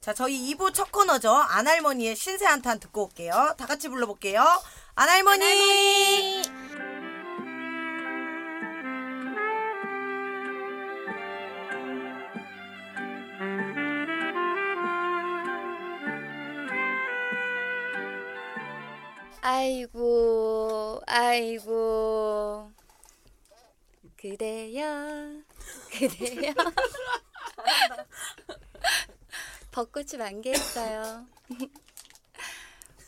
자, 저희 2부 첫 코너죠. 안할머니의 신세 한탄 듣고 올게요. 다 같이 불러볼게요. 안할머니! 아이고, 아이고. 그대여, 그대여. 벚꽃이 만개했어요.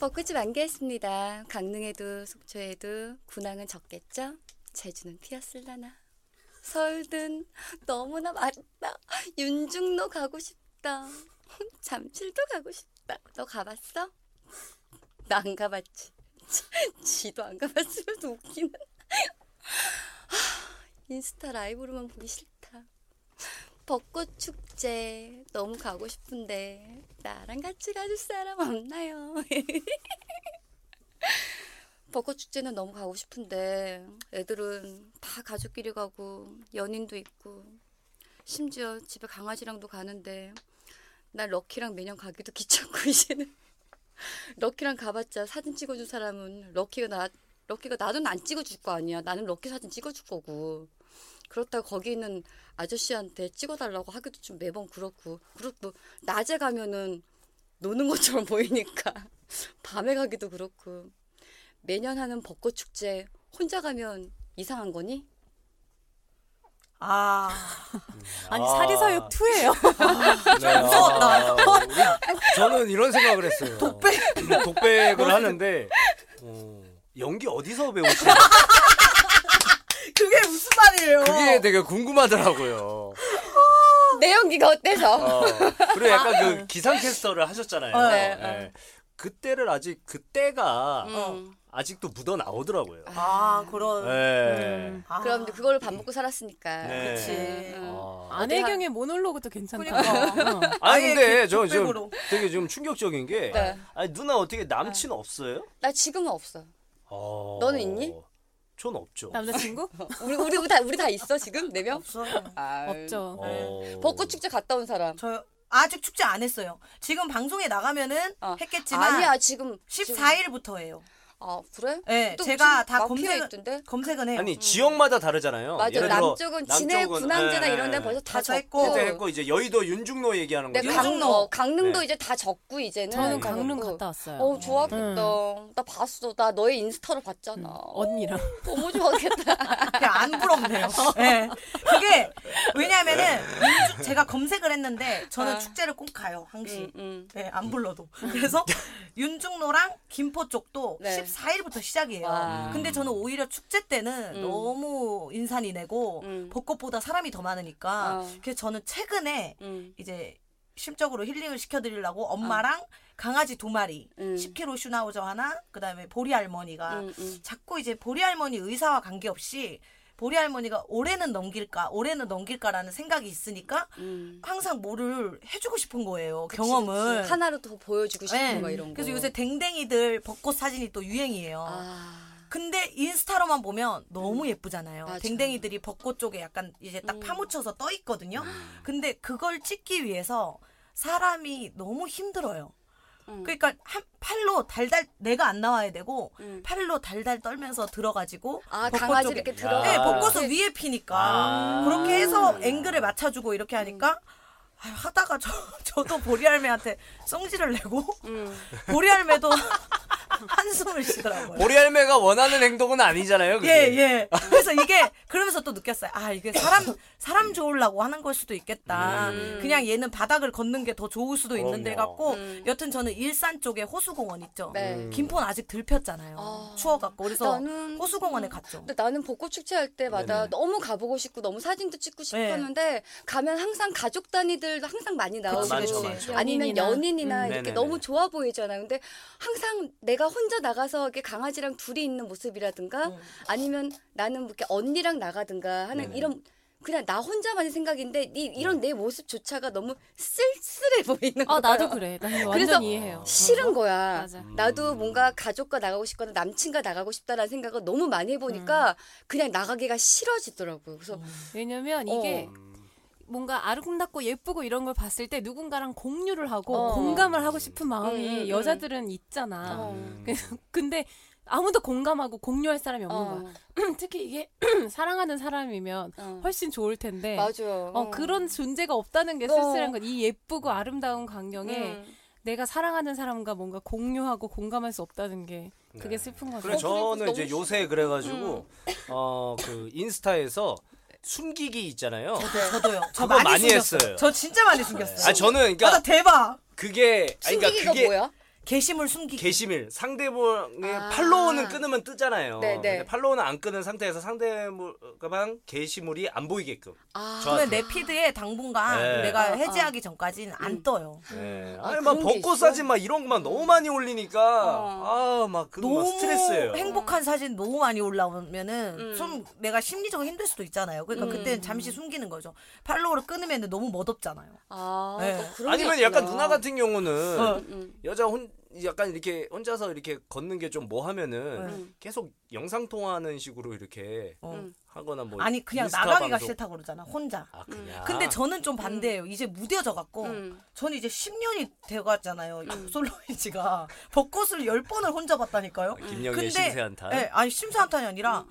벚꽃이 만개했습니다. 강릉에도 속초에도 군항은 적겠죠? 제주는 피었을라나. 서울든 너무나 맛있다. 윤중로 가고 싶다. 잠실도 가고 싶다. 너 가봤어? 나 안 가봤지. 지도 안 가봤으면 웃기는. 인스타 라이브로만 보기 싫다. 벚꽃 축제 너무 가고 싶은데 나랑 같이 가줄 사람 없나요? 벚꽃 축제는 너무 가고 싶은데 애들은 다 가족끼리 가고 연인도 있고 심지어 집에 강아지랑도 가는데 나 럭키랑 매년 가기도 귀찮고 이제는 럭키랑 가봤자 사진 찍어준 사람은 럭키가 나 럭키가 나는 안 찍어줄 거 아니야. 나는 럭키 사진 찍어줄 거고. 그렇다고 거기 있는 아저씨한테 찍어달라고 하기도 좀 매번 그렇고. 그리고 낮에 가면은 노는 것처럼 보이니까 밤에 가기도 그렇고. 매년 하는 벚꽃 축제 혼자 가면 이상한 거니? 아, 아니 아. 사리사욕 2예요. 네, 무서웠다. 아, 우리- 저는 이런 생각을 했어요. 독백. 독백을 하는데 어, 연기 어디서 배우시나? 말이에요? 그게 되게 궁금하더라고요. 내 연기가 어때서? 어, 그리고 약간 그 기상캐스터를 하셨잖아요. 어, 네, 예. 그때를 아직 그때가 음. 아직도 묻어 나오더라고요. 아, 그런. 예. 아, 그럼 그걸 밥 먹고 살았으니까. 네. 그치. 음. 아. 안혜경의 모놀로그도 괜찮다. 그러니까. 어. 아니 아예 근데 그저 지금. 되게 좀 충격적인 게 네. 아니 누나 어떻게 남친 없어요? 나 지금은 없어. 어... 너는 있니? 전 없죠. 남자친구? 우리 우리 우리 다 우리 다 있어 지금 네 명? 없어요. 아, 없죠. 어... 벚꽃 축제 갔다 온 사람. 저 아직 축제 안 했어요. 지금 방송에 나가면은 어. 했겠지만 아니야 지금 14일부터예요. 아 그래? 네, 또 제가 무슨 다 마피아 검색 있던데? 검색은 해요. 아니 지역마다 다르잖아요. 맞아 예를 들어 남쪽은 진해 남쪽은, 군항제나 예, 이런 데 예. 벌써 다다 적고 했고. 그때 했고 이제 여의도 윤중로 얘기하는 네, 거죠. 강, 윤중로. 어, 강릉도 네. 이제 다 적고 이제는 저는 다 강릉. 갔다 왔어요. 어 좋았겠다. 나 봤어. 나 너의 인스타로 봤잖아. 언니랑. 너무 좋았겠다. 그냥 안 부럽네요. 네. 그게 왜냐면은 윤주- 제가 검색을 했는데 저는 아. 축제를 꼭 가요 항시. 음, 음. 네, 안 불러도. 그래서 윤중로랑 김포 쪽도 네. 14일부터 시작이에요. 와. 근데 저는 오히려 축제 때는 음. 너무 인산이 내고 음. 벚꽃보다 사람이 더 많으니까 어. 그래서 저는 최근에 음. 이제 심적으로 힐링을 시켜드리려고 엄마랑 강아지 두 마리, 음. 10kg 슈나우저 하나, 그다음에 보리 할머니가 음, 음. 자꾸 이제 보리 할머니 의사와 관계없이 보리 할머니가 올해는 넘길까, 올해는 넘길까라는 생각이 있으니까 음. 항상 뭐를 해주고 싶은 거예요. 그치, 경험을. 그치. 하나로 더 보여주고 싶은 네. 거 이런 거. 그래서 요새 댕댕이들 벚꽃 사진이 또 유행이에요. 아. 근데 인스타로만 보면 너무 예쁘잖아요. 맞아. 댕댕이들이 벚꽃 쪽에 약간 이제 딱 음. 파묻혀서 떠 있거든요. 근데 그걸 찍기 위해서 사람이 너무 힘들어요. 음. 그러니까 한 팔로 달달 내가 안 나와야 되고 음. 팔로 달달 떨면서 들어가지고 아 강아지 쪽에. 이렇게 들어. 네, 아. 벚꽃을 위에 피니까 아. 그렇게 해서 앵글을 맞춰주고 이렇게 하니까 아유, 하다가 저 저도 보리 할매한테 성질을 내고 음. 보리 할매도 한숨을 쉬더라고요. 보리 할매가 원하는 행동은 아니잖아요. 그게. 예, 예. 그래서 이게, 그러면서 또 느꼈어요. 아, 이게 사람, 사람 좋으려고 하는 걸 수도 있겠다. 음. 그냥 얘는 바닥을 걷는 게 더 좋을 수도 있는데 그럼요. 갖고, 음. 여튼 저는 일산 쪽에 호수공원 있죠. 네. 김포는 아직 들폈잖아요. 아. 추워갖고. 그래서 나는- 호수공원에 갔죠. 근데 나는 벚꽃 축제 할 때마다 네네. 너무 가보고 싶고 너무 사진도 찍고 네. 싶었는데 가면 항상 가족 단위들도 항상 많이 나오고 그치, 그치. 아니면 연인이나. 연인이나 음. 이렇게 네네네. 너무 좋아 보이잖아요. 근데 항상 내가 혼자 나가서 이렇게 강아지랑 둘이 있는 모습이라든가 음. 아니면 나는 뭐 이렇게 언니랑 나가든가 하는 네네. 이런 그냥 나 혼자만의 생각인데 이, 이런 내 모습조차가 너무 쓸쓸해 보이는 거야. 아 나도 그래. 그래서 이해해요. 싫은 거야. 맞아. 나도 뭔가 가족과 나가고 싶거나 남친과 나가고 싶다라는 생각을 너무 많이 해보니까 그냥 나가기가 싫어지더라고요. 그래서 왜냐면 이게 어. 뭔가 아름답고 예쁘고 이런 걸 봤을 때 누군가랑 공유를 하고 어. 공감을 하고 싶은 마음이 음, 음, 음. 여자들은 있잖아. 어. 근데 아무도 공감하고 공유할 사람이 없는 어. 거야. 특히 이게 사랑하는 사람이면 어. 훨씬 좋을 텐데. 맞아. 어, 그런 존재가 없다는 게 어. 쓸쓸한 건 이 예쁘고 아름다운 광경에 음. 내가 사랑하는 사람과 뭔가 공유하고 공감할 수 없다는 게 그게 네. 슬픈 거죠. 그래 어, 저는 이제 요새 그래가지고 어 그 인스타에서 숨기기 있잖아요. 저도요. 저 그거 많이, 많이 숨겼어요. 했어요. 저 진짜 많이 숨겼어요. 아 저는 아, 그러니까 나 대박. 그게 아니, 그러니까 숨기기가 그게 뭐야? 게시물 숨기기. 게시물 상대방의 아. 팔로우는 끊으면 뜨잖아요. 네, 네. 근데 팔로우는 안 끊은 상태에서 상대방 게시물이 안 보이게끔. 아. 그러면 내 피드에 당분간 네. 내가 어, 어. 해제하기 전까지는 안 음. 떠요. 네. 아, 아니 막 그런 게 벚꽃 있어? 사진 막 이런 것만 너무 많이 올리니까 어. 아막 그거 막 너무 스트레스예요. 행복한 사진 너무 많이 올라오면은 음. 좀 내가 심리적으로 힘들 수도 있잖아요. 그러니까 음. 그때는 잠시 숨기는 거죠. 팔로우를 끊으면 너무 멋없잖아요. 아, 네. 또 그런 게 아니면 약간 있구나. 누나 같은 경우는 음. 여자 혼 약간 이렇게 혼자서 이렇게 걷는 게 좀 뭐 하면은 음. 계속 영상 통화하는 식으로 이렇게 어. 음. 하거나 뭐 아니 그냥 인스타 나가기가 방송. 싫다고 그러잖아. 혼자. 아 그냥. 근데 저는 좀 반대예요. 이제 무뎌져 갖고 음. 저는 이제 10년이 돼갔잖아요. 음. 솔로이지가 벚꽃을 10번을 혼자 봤다니까요. 김영애 근데- 심세한타. 네, 아니 심사한탄이 아니라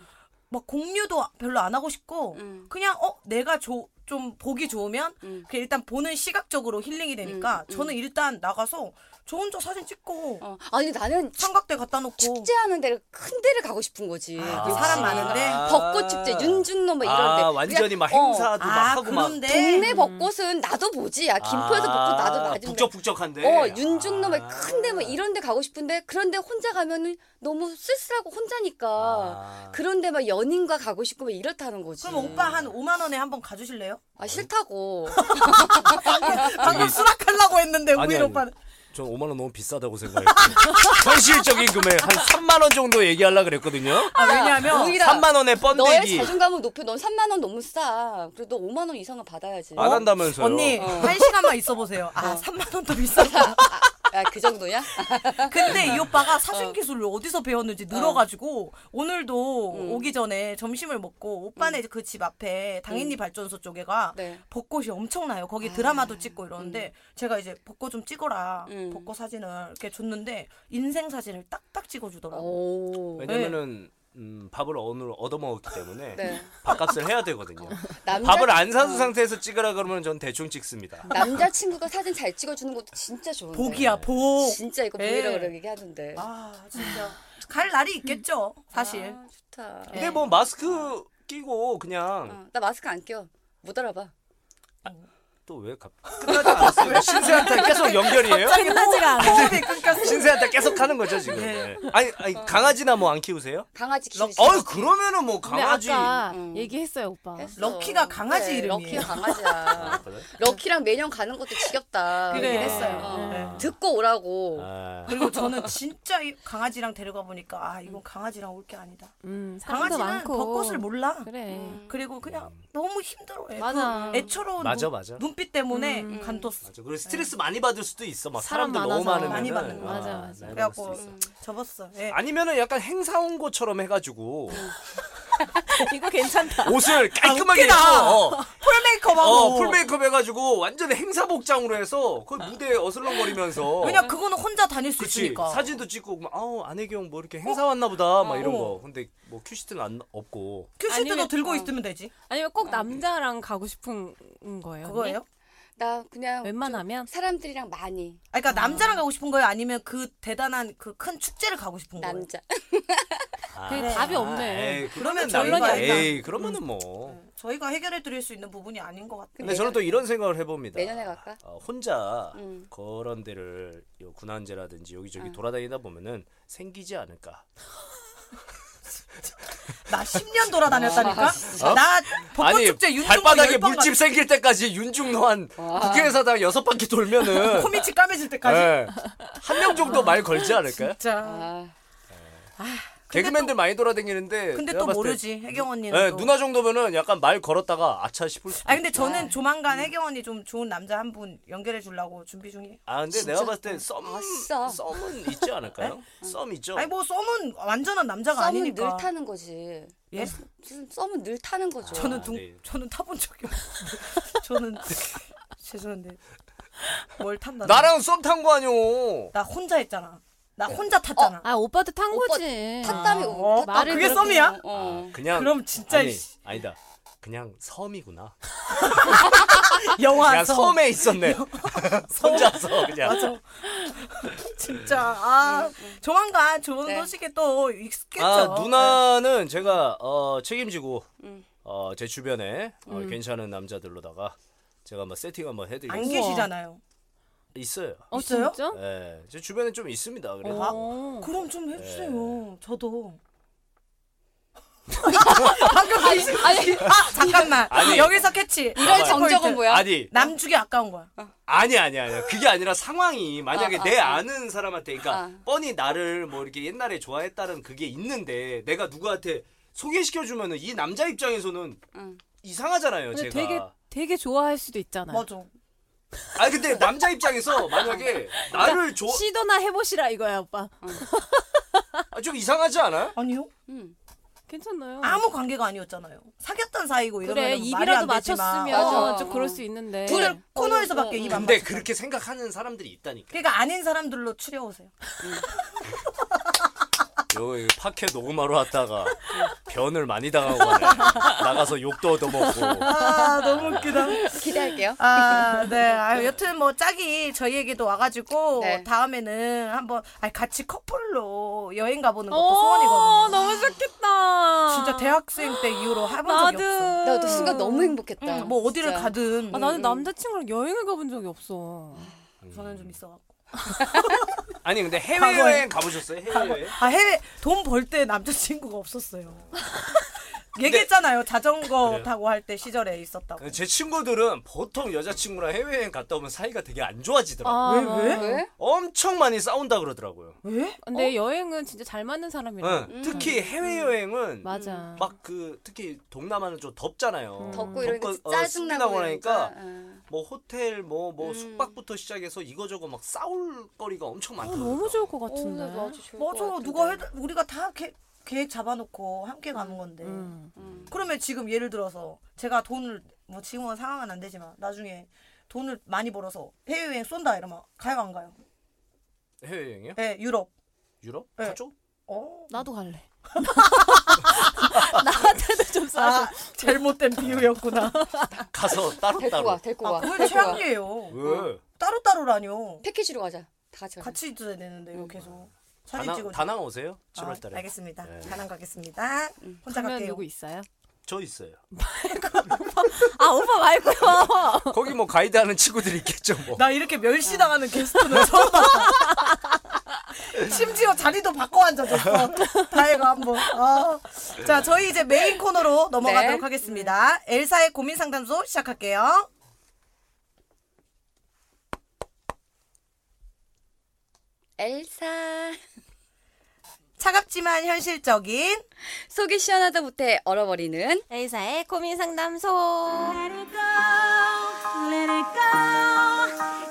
막 공유도 별로 안 하고 싶고 음. 그냥 어 내가 조, 좀 보기 좋으면 음. 그 일단 보는 시각적으로 힐링이 되니까 음, 음. 저는 일단 나가서 저 혼자 사진 찍고 어. 아니 나는 삼각대 갖다 놓고 축제하는 데를 큰 데를 가고 싶은 거지. 아. 사람 많은데? 벚꽃 축제, 윤중로 뭐 이런 데. 아, 완전히 막 그냥, 어, 행사도 막 아 하고 막 그런데 동네 벚꽃은 나도 보지. 야 김포에서 아, 벚꽃 나도 맞은데. 북적북적한데. 어 윤중로 막 아. 큰데 뭐 이런 데 가고 싶은데 그런데 혼자 가면은 너무 쓸쓸하고 혼자니까 아. 그런데 막 연인과 가고 싶고 막 이렇다는 거지. 그럼 오빠 한 5만 원에 한번 가주실래요? 아 싫다고. 방금 수락하려고 했는데 아니. 오빠는 전 5만 원 너무 비싸다고 생각했고 현실적인 금액 한 3만 원 정도 얘기하려 그랬거든요. 아 왜냐하면 오히려 3만 원에 너의 번데기 자존감은 높여. 넌 3만 원 너무 싸. 그래도 5만 원 이상은 받아야지. 안 한다면서요. 언니 어. 한 시간만 있어 보세요. 아 3만 원도 비싸다. 야, 그 정도냐? 근데 이 오빠가 어. 사진 기술을 어 디서 배웠는지 늘어가지고 오늘도 음. 오기 전에 점심을 먹고 오빠네 그집 앞에 당인리 발전소 쪽에가 네. 벚꽃이 엄청나요. 거기 아. 드라마도 찍고 이러는데 제가 이제 벚꽃 좀 찍어라. 음. 벚꽃 사진을 이렇게 줬는데 인생 사진을 딱딱 찍어주더라고. 오. 왜냐면은 음, 밥을 오늘 얻어먹었기 때문에 네. 밥값을 해야 되거든요. 남자 밥을 안 사둔 상태에서 찍으라 그러면 전 대충 찍습니다. 남자친구가 사진 잘 찍어주는 것도 진짜 좋은데. 복이야 복. 진짜 이거 네. 보이라 그러게 하던데. 아 진짜 갈 날이 있겠죠. 사실. 아, 좋다. 근데 뭐 마스크 끼고 그냥 어, 나 마스크 안 껴. 못 알아봐. 또왜 끝나지 않았어요? 신세한테 계속 연결이에요? 끝나지가 않아. 호흡이 끊겼어. 신세한테 계속 하는 거죠 지금. 네. 네. 아니, 아니 강아지나 뭐 안 키우세요? 강아지 키우지. 어이 그러면은 뭐 근데 강아지. 아까 음. 얘기했어요 오빠. 했어. 럭키가 강아지 그래, 이름이에요. 럭키가 강아지야. 럭키랑 매년 가는 것도 지겹다. 그래. 얘기했어요. 어. 어. 듣고 오라고. 아, 그리고 저는 진짜 이 강아지랑 데려가 보니까 아 이건 강아지랑 올 게 아니다. 음, 강아지는 많고. 벚꽃을 몰라. 그래. 음. 그리고 그냥 너무 힘들어해. 맞아. 그 애처로운 맞아, 눈, 맞아. 눈빛 때문에 음. 간뒀어. 맞아. 그리고 스트레스 많이 받을 수도 있어. 막 사람 사람들 너무 많아서. 많으면 많이 받는 거. 맞아, 맞아. 그래갖고 음. 접었어. 예. 아니면은 약간 행사 온 것처럼 해가지고 이거 괜찮다. 옷을 깔끔하게 웃기다. 입고 어, full 메이크업하고. 어, full 메이크업 해가지고 완전 행사 복장으로 해서 그 무대에 어슬렁거리면서 왜냐 그거는 혼자 다닐 수 그치 있으니까. 사진도 찍고 막 아우 안혜경 뭐 이렇게 행사 왔나 보다 막 이런 어. 거 근데 뭐 큐시트는 안 없고 큐시트도 아니면- 들고 어. 있으면 되지. 아니면 꼭 남자랑 가고 싶은 거예요. 언니? 그거예요? 나 그냥 웬만하면? 좀 사람들이랑 많이 아, 그러니까 남자랑 가고 싶은 거예요? 아니면 그 대단한 그 큰 축제를 가고 싶은 거예요? 남자. 그게 아, 답이 없네. 에이, 그러면 남자 저희가 에이 그러면은 뭐 저희가 해결해 드릴 수 있는 부분이 아닌 것 같아요. 근데 저는 또 이런 생각을 해봅니다 내년에 갈까? 어, 혼자 음. 그런 데를 요 군안제라든지 여기저기 응. 돌아다니다 보면은 생기지 않을까 나 10년 돌아다녔다니까? 아, 나 벚꽃 아니 축제 윤중로 발바닥에 물집 생길 때까지 윤중로 한 와. 국회의사당 여섯 바퀴 돌면은 코밑이 까매질 때까지. 한명 정도 말 걸지 않을까요? 진짜. 아, 개그맨들 많이 돌아다니는데 근데 또 모르지 혜경 언니는 네, 또. 누나 정도면은 약간 말 걸었다가 아차 싶을 수도 아 근데 있- 저는 조만간 혜경 언니 좀 좋은 남자 한 분 연결해 주려고 준비 중이에요. 아 근데 내가 봤을 때 썸, 아싸. 썸은 있지 않을까요? 썸 있죠. 아니 뭐 썸은 완전한 남자가 썸은 아니니까. 늘 타는 거지. 예? 무슨 썸은 늘 타는 거죠. 저는 아, 둥, 네. 저는 타본 적이 없어요. 저는 죄송한데 뭘 탔나? 나랑 썸 탄 거 아니오. 나 혼자 했잖아. 나 혼자 탔잖아. 아 오빠도 탄 오빠 거지. 탔다며. 어, 탔다며. 말을 그게 그렇게- 썸이야? 어. 그냥 그럼 진짜 아니, 씨, 아니다. 그냥 섬이구나. 영화 그냥 섬. 섬에 있었네. 혼자서 그냥. 맞아. 진짜 아 조만간 좋은 네. 소식에 또 익숙했죠. 아 누나는 제가 어, 책임지고 음. 어, 제 주변에 어, 괜찮은 남자들로다가 제가 한번 세팅 한번 안 해드리겠습니다. 계시잖아요. 있어요. 어 있어요? 진짜? 예, 제 주변에 좀 있습니다. 그래서 어. 그럼 좀 해주세요. 네. 저도. 방금 아니, 아니 아 잠깐만 아니. 여기서 캐치 이럴. 정적은 뭐야? 아니 남 주기 아까운 거야. 아니 아니 아니 그게 아니라 상황이 만약에 아, 아, 내 아. 아는 사람한테 그러니까 아. 뻔히 나를 뭐 이렇게 옛날에 좋아했다는 그게 있는데 내가 누구한테 소개시켜 주면은 이 남자 입장에서는 응. 이상하잖아요 근데 제가 되게 되게 좋아할 수도 있잖아. 맞아. 아 근데 남자 입장에서 만약에 나를 좋아 시도나 해보시라 이거야 오빠. 아, 좀 이상하지 않아요? 아니요. 음. 괜찮아요. 아무 관계가 아니었잖아요. 사귀었던 사이고 이러면 그래 입이라도. 맞췄으면 맞아. 좀 그럴 수 있는데. 둘을 네. 코너에서밖에 어, 입안 근데 그렇게 생각하는 사람들이 있다니까 그러니까 아닌 사람들로 추려오세요. 여기 팟캐 녹음하러 왔다가 변을 많이 당하고 가네 나가서 욕도 얻어먹고 아 너무 웃기다. 기대할게요. 아, 네. 아, 여튼 뭐 짝이 저희에게도 와가지고 네. 다음에는 한번 아니, 같이 커플로 여행 가보는 것도 어, 소원이거든요. 너무 좋겠다. 진짜 대학생 때 이후로 해본 나도. 적이 없어. 나도 순간 너무 행복했다. 응, 뭐 어디를 진짜. 가든 아, 나는 남자친구랑 여행을 가본 적이 없어. 저는 좀 있어갖고. 아니 근데 과거에. 해외 여행 가보셨어요? 해외 여행? 아 해외 돈 벌 때 남자친구가 없었어요. 얘기했잖아요. 자전거 그래요? 타고 할 때 시절에 있었다고. 제 친구들은 보통 여자친구랑 해외여행 갔다 오면 사이가 되게 안 좋아지더라고요. 아, 왜, 왜? 왜? 엄청 많이 싸운다 그러더라고요. 왜? 근데 여행은 진짜 잘 맞는 사람이랑. 응, 특히 해외여행은 맞아. 막그 특히 동남아는 좀 덥잖아요. 덥고 이러니까 덥고, 어, 짜증나고. 응. 뭐 호텔 뭐뭐 음. 숙박부터 시작해서 이거저거 막 싸울 거리가 엄청 어, 많다. 너무 좋을 것 어, 같은데. 나 아주 좋을 것 맞아. 같은데. 누가 해 우리가 다 계, 계획 잡아놓고 함께 가는 건데. 음. 음. 그러면 지금 예를 들어서 제가 돈을 뭐 지금은 상황은 안 되지만 나중에 돈을 많이 벌어서 해외여행 쏜다 이러면 가요 안 가요? 해외여행이요? 네, 유럽. 유럽? 네. 가죠? 어. 나도 갈래. 나한테도 좀 싸줘. 아, 잘못된 비유였구나. 가서 따로 데리고 따로. 와, 데리고 아, 와. 그게 데리고 와. 최악이에요. 왜? 따로따로라뇨. 패키지로 가자. 다 같이 가자. 같이 있어야 되는데 이거 계속. 사진 다낭, 찍어. 다낭 오세요? 아, 7월달에. 알겠습니다. 네. 다낭 가겠습니다. 혼자 가면 갈게요. 누구 있어요? 저 있어요. 아 오빠 말고요. 거기 뭐 가이드하는 친구들이 있겠죠 뭐. 나 이렇게 멸시당하는 게스트는 처음. 심지어 자리도 바꿔 앉아줬어. 다혜가 한번. 아. 자, 저희 이제 메인 코너로 넘어가도록 네. 하겠습니다. 엘사의 고민 상담소 시작할게요. 엘사. 차갑지만 현실적인 속이 시원하다 못해 얼어버리는 엘사의 고민 상담소. Let it go, let it go.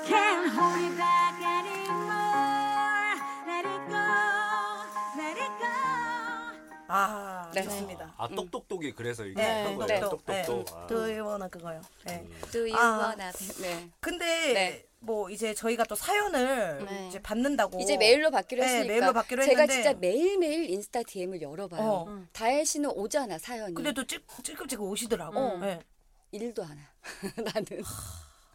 Can't hold it back anymore. Let it go, let it go. 아, 네. 좋습니다. 아 똑똑똑이 그래서 이게 네, 한 네. 거예요. 똑똑. 네. 똑똑똑. 아. Do you wanna 그거요. 네. Do you 아. wanna be- 네. 근데 네. 뭐 이제 저희가 또 사연을 네. 이제 받는다고 이제 메일로 받기로 네, 했으니까 메일로 받기로 제가 했는데 진짜 매일매일 인스타 DM을 열어봐요. 어. 다혜 씨는 오잖아 사연이. 근데도 찔- 찔끔찔끔 오시더라고. 음. 네. 일도 안 와. 나는.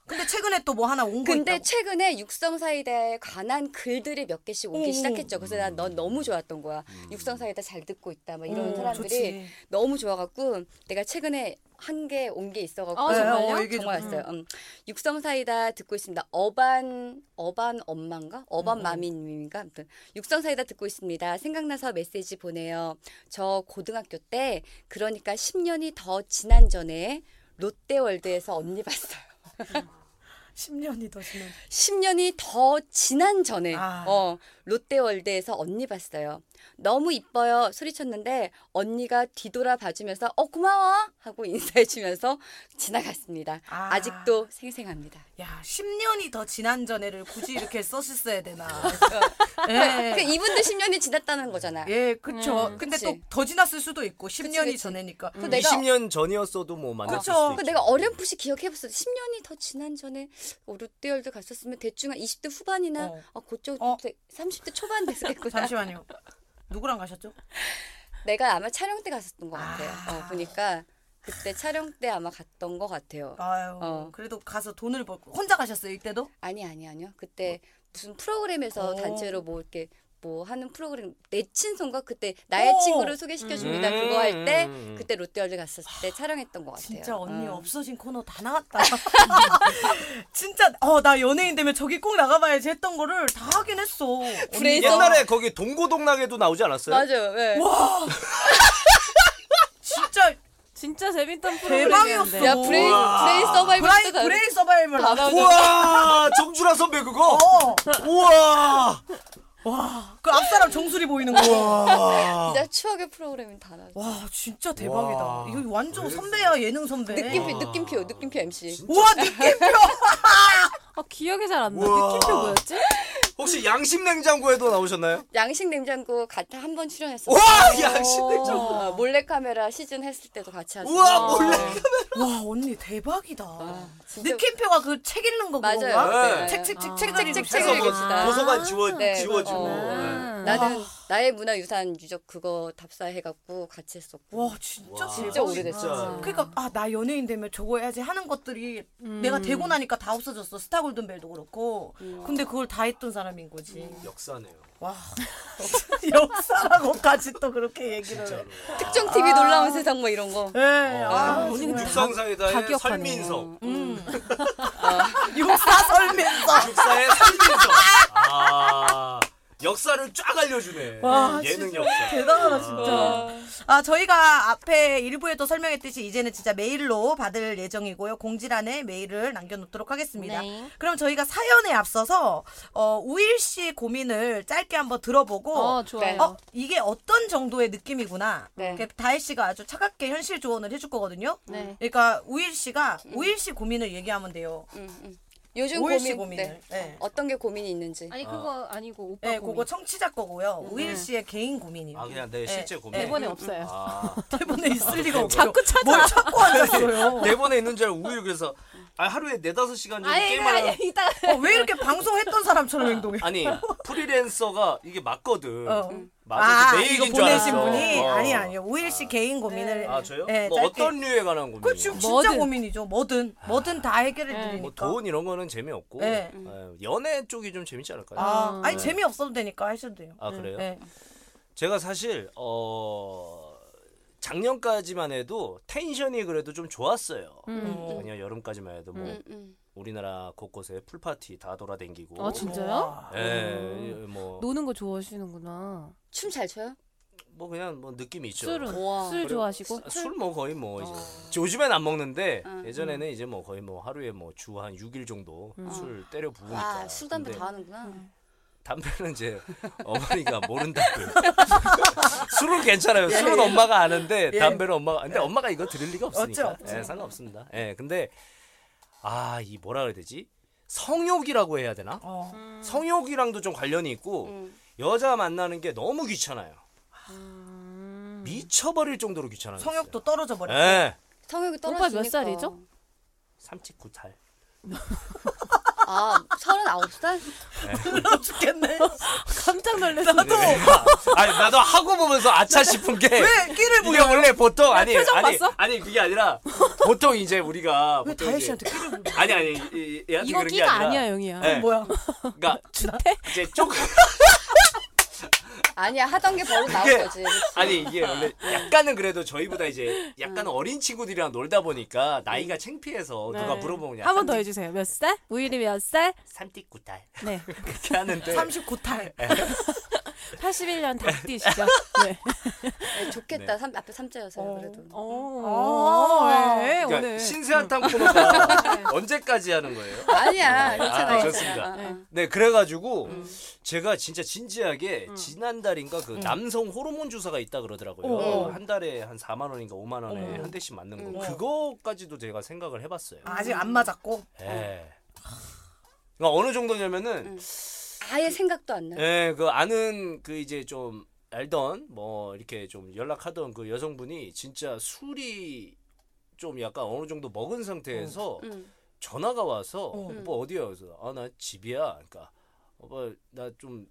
근데 최근에 또 뭐 하나 온거 근데 있다고. 최근에 육성 사이다에 관한 글들이 몇 개씩 오기 오. 시작했죠. 그래서 난 넌 너무 좋았던 거야. 육성 사이다 잘 듣고 있다. 막 이런 오, 사람들이 좋지. 너무 좋아갖고 내가 최근에 한 개 온 게 있어갖고 아, 정말요? 어, 정말 왔어요. 음. 육성 사이다 듣고 있습니다. 어반 어반 엄마인가? 어반 음, 음. 마미님인가? 아무튼 육성 사이다 듣고 있습니다. 생각나서 메시지 보내요. 저 고등학교 때 그러니까 10년이 더 지난 전에 롯데월드에서 언니 봤어요. 10년이 더 지난. 10년이 더 지난 전에 아. 어, 롯데월드에서 언니 봤어요. 너무 이뻐요 소리쳤는데 언니가 뒤돌아 봐주면서 어 고마워 하고 인사해주면서 지나갔습니다. 아. 아직도 생생합니다. 야 10년이 더 지난 전에를 굳이 이렇게 썼었어야 되나. 그 예. 이분도 10년이 지났다는 거잖아. 예, 그쵸. 음, 근데 그치. 또더 지났을 수도 있고 10년이 그치. 전에니까. 그 내가 20년 전이었어도 뭐 만났을 그쵸. 수도 그 있죠. 내가 어렴풋이 기억해봤어. 10년이 더 지난 전에 어, 롯데월드 갔었으면 대충 한 20대 후반이나 어. 어, 그쪽 어. 30대 초반 됐겠구나. 잠시만요. 누구랑 가셨죠? 내가 아마 촬영 때 갔었던 것 같아요. 아. 어, 보니까 그때 촬영 때 아마 갔던 것 같아요. 아유, 어. 그래도 가서 돈을 벌고 혼자 가셨어요 이때도? 아니 아니 아니요. 그때 무슨 프로그램에서 오. 단체로 뭐 이렇게 뭐 하는 프로그램 내 친손가 그때 나의 오. 친구를 소개시켜 줍니다. 음. 그거 할때 음. 그때 롯데월드 갔었을 때 촬영했던 것 같아요. 진짜 언니 어. 없어진 코너 다 나갔다. 진짜 어 나 연예인 되면 저기 꼭 나가봐야지 했던 거를 다 하긴 했어. 브레인 옛날에 거기 동고동락에도 나오지 않았어요? 맞아요. 네. 진짜 진짜 재밌던. 프로그램이었는데. 야 브레인. 브레인 서바이벌 브라이 브레인 서바이벌. 우와 정준하 선배 그거 어. 우와 와, 그 앞사람 정수리 보이는 거. 와 진짜 추억의 프로그램이 다 나왔어. 와, 진짜 대박이다. 와. 이거 완전. 선배야 예능 선배. 느낌표 느낌표 느낌표 MC. 우와 느낌표. 어, 기억이 잘 안 나. 느낌표 뭐였지? 혹시 양심 냉장고에도 나오셨나요? 양식 냉장고 같이 한 번 출연했었어. 와 양심 냉장고 어, 몰래카메라 시즌 했을 때도 같이 하셨어. 우와 몰래 와 언니 대박이다. 아, 진짜 느낌표가 그 책 읽는 거 맞아요. 그건가? 네. 책책책 어. 책 책, 책, 책책 해서 뭐 읽읍시다. 도서관 지워 네. 지워주고 어. 네. 나는 나의 문화유산 유적 그거 답사해갖고 같이 했었고. 와 진짜 와, 대박이다. 진짜 오래됐어. 그러니까 아 나 연예인 되면 저거 해야지 하는 것들이 내가 되고 나니까 다 없어졌어. 스타 골든벨도 그렇고. 근데 그걸 다 했던 사람인 거지. 역사네요. 와. 역사라고까지 또 그렇게 얘기를. 해. 진짜로. 특정 TV 놀라운 세상 뭐 이런 거. 네, 아, 언니 근데 육성사에다의 다 기억하네. 설민석. 음. 육사 설면서 육사의 설민석. 아 역사를 쫙 알려주네. 와, 예능 진짜 역사. 대단하다 진짜. 아 저희가 앞에 일부에도 설명했듯이 이제는 진짜 메일로 받을 예정이고요. 공지란에 메일을 남겨놓도록 하겠습니다. 네. 그럼 저희가 사연에 앞서서 어, 우일 씨 고민을 짧게 한번 들어보고 어, 좋아요. 어, 이게 어떤 정도의 느낌이구나. 네. 이렇게 다혜 씨가 아주 차갑게 현실 조언을 해줄 거거든요. 네. 그러니까 우일 씨가 우일 씨 고민을 얘기하면 돼요. 음, 음. 요즘 오일 씨 고민 고민을. 네. 어떤 게 고민이 있는지. 아니 그거 아니고 오빠 네, 고민. 그거 청취자 거고요. 우일 씨의 개인 고민이에요. 아 그냥 내 네. 실제 고민 네. 대본에 없어요. 아 대본에 있을 리가 없죠. 자꾸 찾아. 뭘 찾고 앉았어요. 대본에 있는 줄 알고 우유 그래서 아 하루에 네 다섯 시간 정도 아니 게임하는 아니 이따 어, 왜 이렇게 방송했던 사람처럼 행동해? 아니 프리랜서가 이게 맞거든. 어. 맞아. 아, 내 이거 얘기인 줄 보내신 알았어. 분이 어. 아니 아니요. 우일 씨 개인 고민을 아 저요? 네, 뭐 짧게. 어떤 류에 관한 고민? 그 지금 진짜 뭐든. 고민이죠. 뭐든 뭐든 다 해결해 네. 드리니까. 뭐 돈 이런 거는 재미없고 네. 어, 연애 쪽이 좀 재밌지 않을까요? 아, 아니 네. 재미 없어도 되니까 하셔도 돼요. 아, 그래요? 네. 제가 사실 어 작년까지만 해도 tension이 그래도 좀 좋았어요. 음. 작년 여름까지만 해도 뭐 음, 음. 우리나라 곳곳에 pool party 다 돌아다니고 아 진짜요? 와. 예, 뭐, 노는 거 좋아하시는구나. 춤 잘 춰요? 뭐 그냥 뭐 느낌이 있죠. 술은. 술 좋아하시고. 술 뭐 거의 뭐 이제 어. 요즘엔 안 먹는데 응, 예전에는 이제 뭐 거의 뭐 하루에 뭐 주 한 6일 정도 술 때려 부으니까 아, 술 담배 다 하는구나. 담배는 이제 어머니가 모른다고요. 술은 괜찮아요. 술은 엄마가 아는데 예. 담배는 엄마가 근데 엄마가 이거 들을 리가 없으니까. 없죠, 없죠. 예, 상관없습니다. 예, 근데 아, 이 뭐라 그래야 되지? 성욕이라고 해야 되나? 어. 성욕이랑도 좀 관련이 있고 음. 여자 만나는 게 너무 귀찮아요. 음. 미쳐버릴 정도로 귀찮아요. 성욕도 떨어져 버려. 예. 성욕이 오빠 떨어지니까. 몇 살이죠? 39살. 아, 서른아홉 살? 죽겠네. 깜짝 놀랐어. 나도 아니 나도 하고 보면서 아차 싶은 게 왜 끼를 이게 부려? 원래 보통 아니 표정 아니 봤어? 아니 그게 아니라 보통 이제 우리가 왜 보통 다혜 씨한테 끼를 부려? 아니 아니 이- 이- 게 끼가 아니라 아니야 영희야. 네. 뭐야? 그러니까 주태? 이제 조금 아니야, 하던 게 버릇 나온 거지. 그치? 아니 이게 원래 약간은 그래도 저희보다 이제 약간 어린 친구들이랑 놀다 보니까 나이가 창피해서 누가 네. 물어보면 한번 더 해주세요. 몇 살? 우일이 몇 살? 39달 네. 그렇게 하는데 39탈. 81년 닭띠시죠? 네. 네, 좋겠다. 삼, 앞에 삼자여서요. 어. 그래도. 어, 네, 그러니까 오늘. 신세한 탕 코너가 언제까지 하는 거예요? 아니야. 괜찮아. 아, 괜찮아. 좋습니다. 어, 어. 네, 그래가지고 음. 제가 진짜 진지하게 지난달인가 그 남성 호르몬 주사가 있다 그러더라고요. 어. 한 달에 한 4만 원인가 5만 원에 어. 한 대씩 맞는 거. 음. 그거까지도 제가 생각을 해봤어요. 아직 안 맞았고. 예. 그러니까 어느 정도냐면은 음. 아예 생각도 안 나. 예, 그 아는 그 이제 좀 알던 뭐 이렇게 좀 연락하던 그 여성분이 진짜 술이 좀 약간 어느 정도 먹은 상태에서 음. 전화가 와서 어. 오빠 어디야? 그래서 아 나 집이야. 그러니까 오빠 나 좀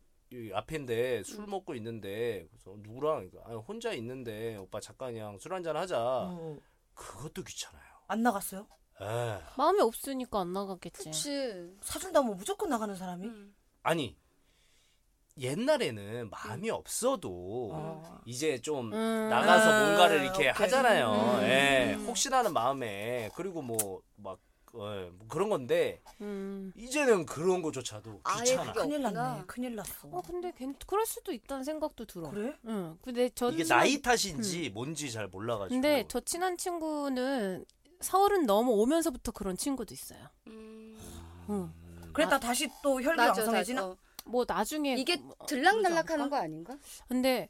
앞인데 술 먹고 있는데 그래서 누구랑 그러니까 아, 혼자 있는데 오빠 잠깐이랑 술 한잔 하자. 어. 그것도 귀찮아요. 안 나갔어요? 에 마음이 없으니까 안 나가겠지. 그치. 사준다면 무조건 나가는 사람이? 음. 아니 옛날에는 마음이 없어도 어. 이제 좀 음. 나가서 아, 뭔가를 이렇게 오케이. 하잖아요. 음. 예, 혹시라는 마음에 그리고 뭐막 어, 뭐 그런 건데 음. 이제는 그런 거조차도 아예 귀찮아. 그게 큰일 없구나. 났네. 큰일 났어. 어 근데 괜 그럴 수도 있다는 생각도 들어. 그래? 응. 근데 저 이게 친한- 나이 탓인지 뭔지 잘 몰라가지고. 근데 저 친한 친구는 서른 넘어 오면서부터 그런 친구도 있어요. 음. 응. 그랬다 다시 또 혈기 맞아, 왕성해지나? 맞아. 어. 뭐 나중에 이게 뭐 들락날락하는 거 아닌가? 근데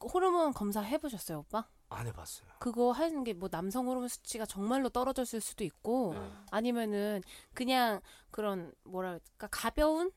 호르몬 검사 해보셨어요, 오빠? 안 해봤어요. 그거 하는 게 뭐 남성 호르몬 수치가 정말로 떨어졌을 수도 있고 음. 아니면은 그냥 그런 뭐랄까 가벼운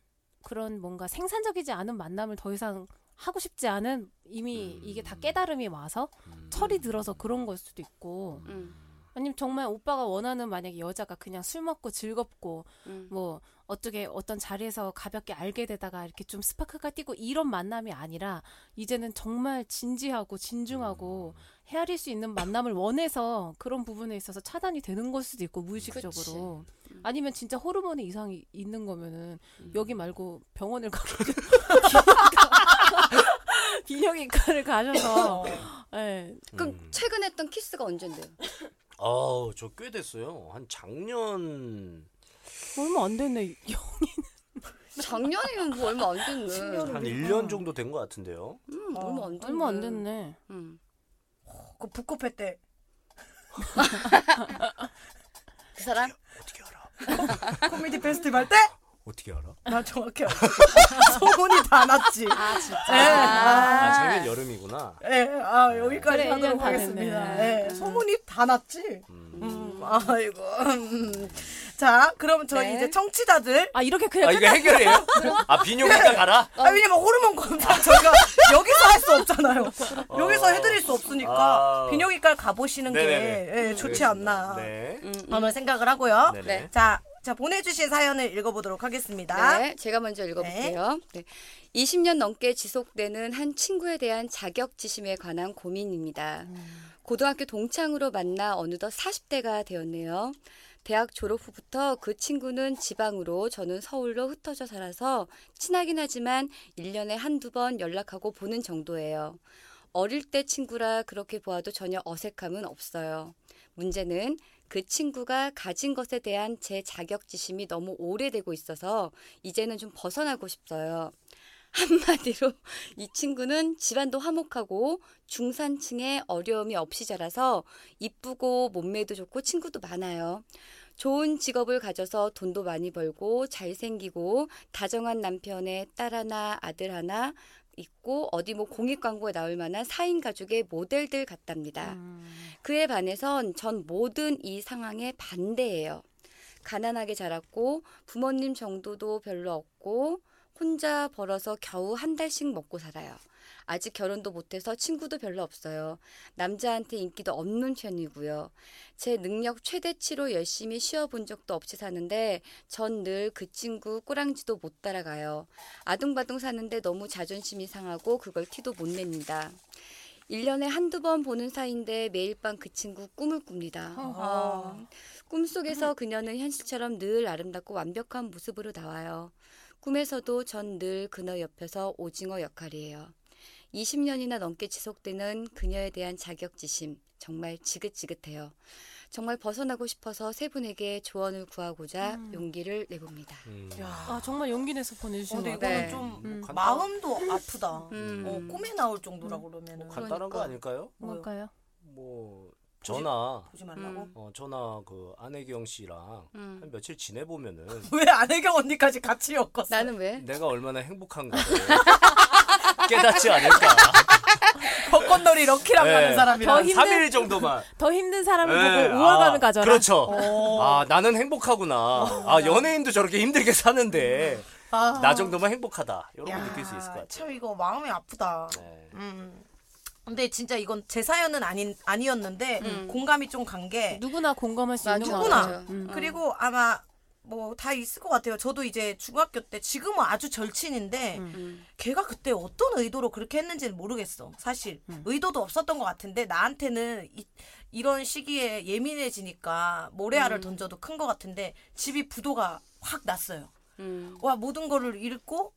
그런 뭔가 생산적이지 않은 만남을 더 이상 하고 싶지 않은 이미 음. 이게 다 깨달음이 와서 철이 들어서 그런 걸 수도 있고 음. 아니면 정말 오빠가 원하는 만약에 여자가 그냥 술 먹고 즐겁고 음. 뭐 어떻게 어떤 자리에서 가볍게 알게 되다가 이렇게 좀 스파크가 띄고 이런 만남이 아니라 이제는 정말 진지하고 진중하고 헤아릴 수 있는 만남을 원해서 그런 부분에 있어서 차단이 되는 걸 수도 있고 무의식적으로 아니면 진짜 호르몬에 이상이 있는 거면은 여기 말고 병원을 가고 비뇨기과를 가셔서 예. 그럼 음. 최근 했던 키스가 언젠데요? 아우 저 꽤 됐어요. 한 작년 얼마 안 됐네 작년이면 뭐 얼마 안 됐네. 한 1년 정도 된 것 같은데요. 음, 얼마 안 됐네. 얼마 안 됐네 음. 그 북코페 때 그 사람? 어떻게 알아? 코미디 페스티벌 때? 어떻게 알아? 나 정확히 알아. 소문이 다 났지. 아 진짜. 예, 아 아, 작년 여름이구나. 예, 아 여기까지 그래, 하도록 1년 다 하겠습니다. 예, 소문이 다 났지. 음. 음, 아이고. 음. 자, 그럼 저희 네. 이제 청취자들. 아 이렇게 그냥 아 이거 해결해요? 아 비뇨기과 가라? 아, 왜냐면 호르몬 검사 저희가 여기서 할 수 없잖아요. 여기서 해드릴 수 없으니까 아. 비뇨기과를 가보시는 게 네네네. 예, 좋지 않나. 네. 음, 음. 한번 생각을 하고요. 네네. 네. 자, 자 보내주신 사연을 읽어보도록 하겠습니다. 네, 제가 먼저 읽어볼게요. 네. 20년 넘게 지속되는 한 친구에 대한 자격지심에 관한 고민입니다. 고등학교 동창으로 만나 어느덧 40대가 되었네요. 대학 졸업 후부터 그 친구는 지방으로 저는 서울로 흩어져 살아서 친하긴 하지만 1년에 한두 번 연락하고 보는 정도예요. 어릴 때 친구라 그렇게 보아도 전혀 어색함은 없어요. 문제는 그 친구가 가진 것에 대한 제 자격지심이 너무 오래되고 있어서 이제는 좀 벗어나고 싶어요. 한마디로 이 친구는 집안도 화목하고 중산층의 어려움이 없이 자라서 이쁘고 몸매도 좋고 친구도 많아요. 좋은 직업을 가져서 돈도 많이 벌고 잘생기고 다정한 남편의 딸 하나 아들 하나 있고 어디 뭐 공익 광고에 나올 만한 4인 가족의 모델들 같답니다. 그에 반해선 전 모든 이 상황에 반대예요. 가난하게 자랐고 부모님 정도도 별로 없고 혼자 벌어서 겨우 한 달씩 먹고 살아요. 아직 결혼도 못해서 친구도 별로 없어요. 남자한테 인기도 없는 편이고요. 제 능력 최대치로 열심히 쉬어본 적도 없이 사는데 전 늘 그 친구 꼬랑지도 못 따라가요. 아둥바둥 사는데 너무 자존심이 상하고 그걸 티도 못 냅니다. 1년에 한두 번 보는 사이인데 매일 밤 그 친구 꿈을 꿉니다. 아. 꿈속에서 그녀는 현실처럼 늘 아름답고 완벽한 모습으로 나와요. 꿈에서도 전 늘 그녀 옆에서 오징어 역할이에요. 20년이나 넘게 지속되는 그녀에 대한 자격지심 정말 지긋지긋해요. 정말 벗어나고 싶어서 세 분에게 조언을 구하고자 음. 용기를 내봅니다. 음. 야. 아 정말 용기 내서 어, 보내주신 근데 것 이거는 같아요. 네. 좀 음. 간단- 마음도 아프다. 음. 어, 꿈에 나올 정도라 그러면은 간단한 거 그러니까. 아닐까요? 뭘까요? 뭐 전화 보지 말라고. 음. 어 전화 그 안혜경 씨랑 음. 한 며칠 지내 보면은 왜 안혜경 언니까지 같이 엮었어? 나는 왜? 내가 얼마나 행복한가를 깨닫지 않을까. 벚꽃놀이 럭키랑 네. 가는 사람이랑 더 힘든- 3일 정도만. 더 힘든 사람을 네, 보고 우월감을 아, 가져라. 그렇죠. 어. 아 나는 행복하구나. 아 연예인도 저렇게 힘들게 사는데 아. 나 정도면 행복하다. 이런 거 야, 느낄 수 있을 것 같아요. 참 이거 마음이 아프다. 네. 음. 근데 진짜 이건 제 사연은 아닌 아니었는데 음. 공감이 좀 간 게 누구나 공감할 수 맞아, 있는 것 누구나. 같아요. 음. 그리고 아마 뭐 다 있을 것 같아요. 저도 이제 중학교 때 지금은 아주 절친인데 음. 음. 걔가 그때 어떤 의도로 그렇게 했는지는 모르겠어. 사실 음. 의도도 없었던 것 같은데 나한테는 이, 이런 시기에 예민해지니까 모래알을 음. 던져도 큰 것 같은데 집이 부도가 확 났어요. 음. 와 모든 거를 잃고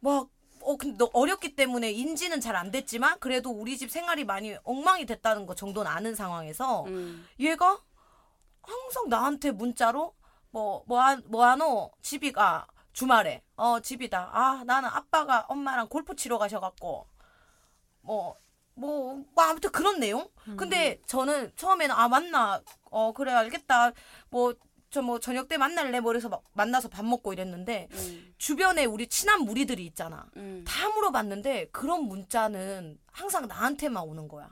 막 어, 근데 너 어렸기 때문에 인지는 잘 안 됐지만 그래도 우리 집 생활이 많이 엉망이 됐다는 거 정도는 아는 상황에서 음. 얘가 항상 나한테 문자로 뭐 뭐하 뭐하노? 집이가 주말에. 어 집이다. 아 나는 아빠가 엄마랑 골프 치러 가셔갖고. 뭐 뭐, 뭐 아무튼 그런 내용? 근데 저는 처음에는 아 맞나? 어 그래 알겠다. 뭐 저 뭐 저녁 때 만날래? 뭐 이래서 막 만나서 밥 먹고 이랬는데 음. 주변에 우리 친한 무리들이 있잖아. 음. 다 물어봤는데 그런 문자는 항상 나한테만 오는 거야.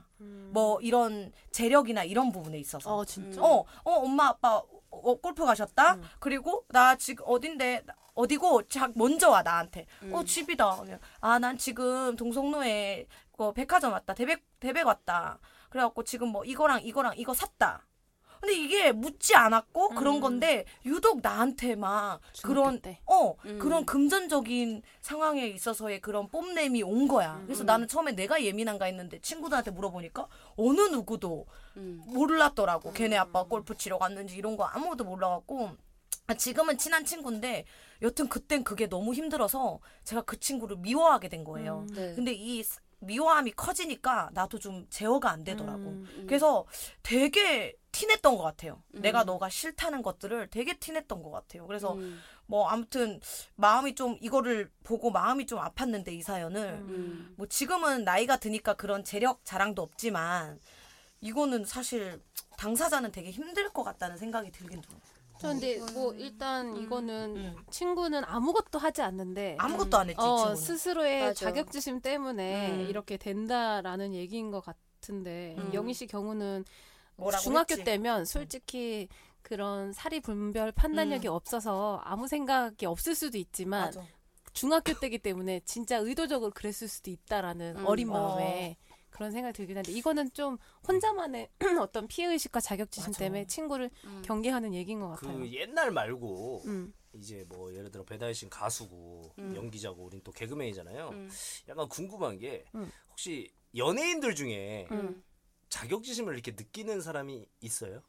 뭐 이런 재력이나 이런 부분에 있어서. 어 진짜. 어, 어, 엄마, 아빠, 어, 골프 가셨다? 음. 그리고 나 지금 어딘데, 어디고, 자, 먼저 와, 나한테. 음. 어, 집이다. 아, 난 지금 동성로에 그 백화점 왔다. 대백, 대백 왔다. 그래갖고 지금 뭐 이거랑 이거랑 이거 샀다. 근데 이게 묻지 않았고 그런 건데 유독 나한테만 그런 음. 중학교 때. 어 음. 그런 금전적인 상황에 있어서의 그런 뽐냄이 온 거야. 그래서 음. 나는 처음에 내가 예민한가 했는데 친구들한테 물어보니까 어느 누구도 음. 몰랐더라고. 걔네 아빠 골프 치러 갔는지 이런 거 아무것도 몰라갖고. 아, 지금은 친한 친구인데 여튼 그땐 그게 너무 힘들어서 제가 그 친구를 미워하게 된 거예요. 음. 네. 근데 이 스- 미워함이 커지니까 나도 좀 제어가 안 되더라고. 음. 그래서 되게 티냈던 것 같아요. 음. 내가 너가 싫다는 것들을 되게 티냈던 것 같아요. 그래서 음. 뭐 아무튼 마음이 좀 이거를 보고 마음이 좀 아팠는데 이 사연을 음. 뭐 지금은 나이가 드니까 그런 재력 자랑도 없지만 이거는 사실 당사자는 되게 힘들 것 같다는 생각이 들긴 들어요. 저 근데 뭐 일단 이거는 음. 친구는 아무것도 하지 않는데 아무것도 안 했지 이 어, 친구는. 스스로의 맞아. 자격지심 때문에 음. 이렇게 된다라는 얘기인 것 같은데 음. 영희 씨 경우는 뭐라고 중학교 했지? 때면 솔직히 그런 사리 분별 판단력이 없어서 아무 생각이 없을 수도 있지만 맞아. 중학교 때기 때문에 진짜 의도적으로 그랬을 수도 있다라는 음. 어린 어. 마음에 그런 생각이 들긴 한데 이거는 좀 혼자만의 어떤 피해 의식과 자격지심 맞아. 때문에 친구를 음. 경계하는 얘기인 것 같아요. 그 옛날 말고 음. 이제 뭐 예를 들어 배다이신 가수고 음. 연기자고 우린 또 개그맨이잖아요. 음. 약간 궁금한 게 음. 혹시 연예인들 중에 음. 자격지심을 이렇게 느끼는 사람이 있어요?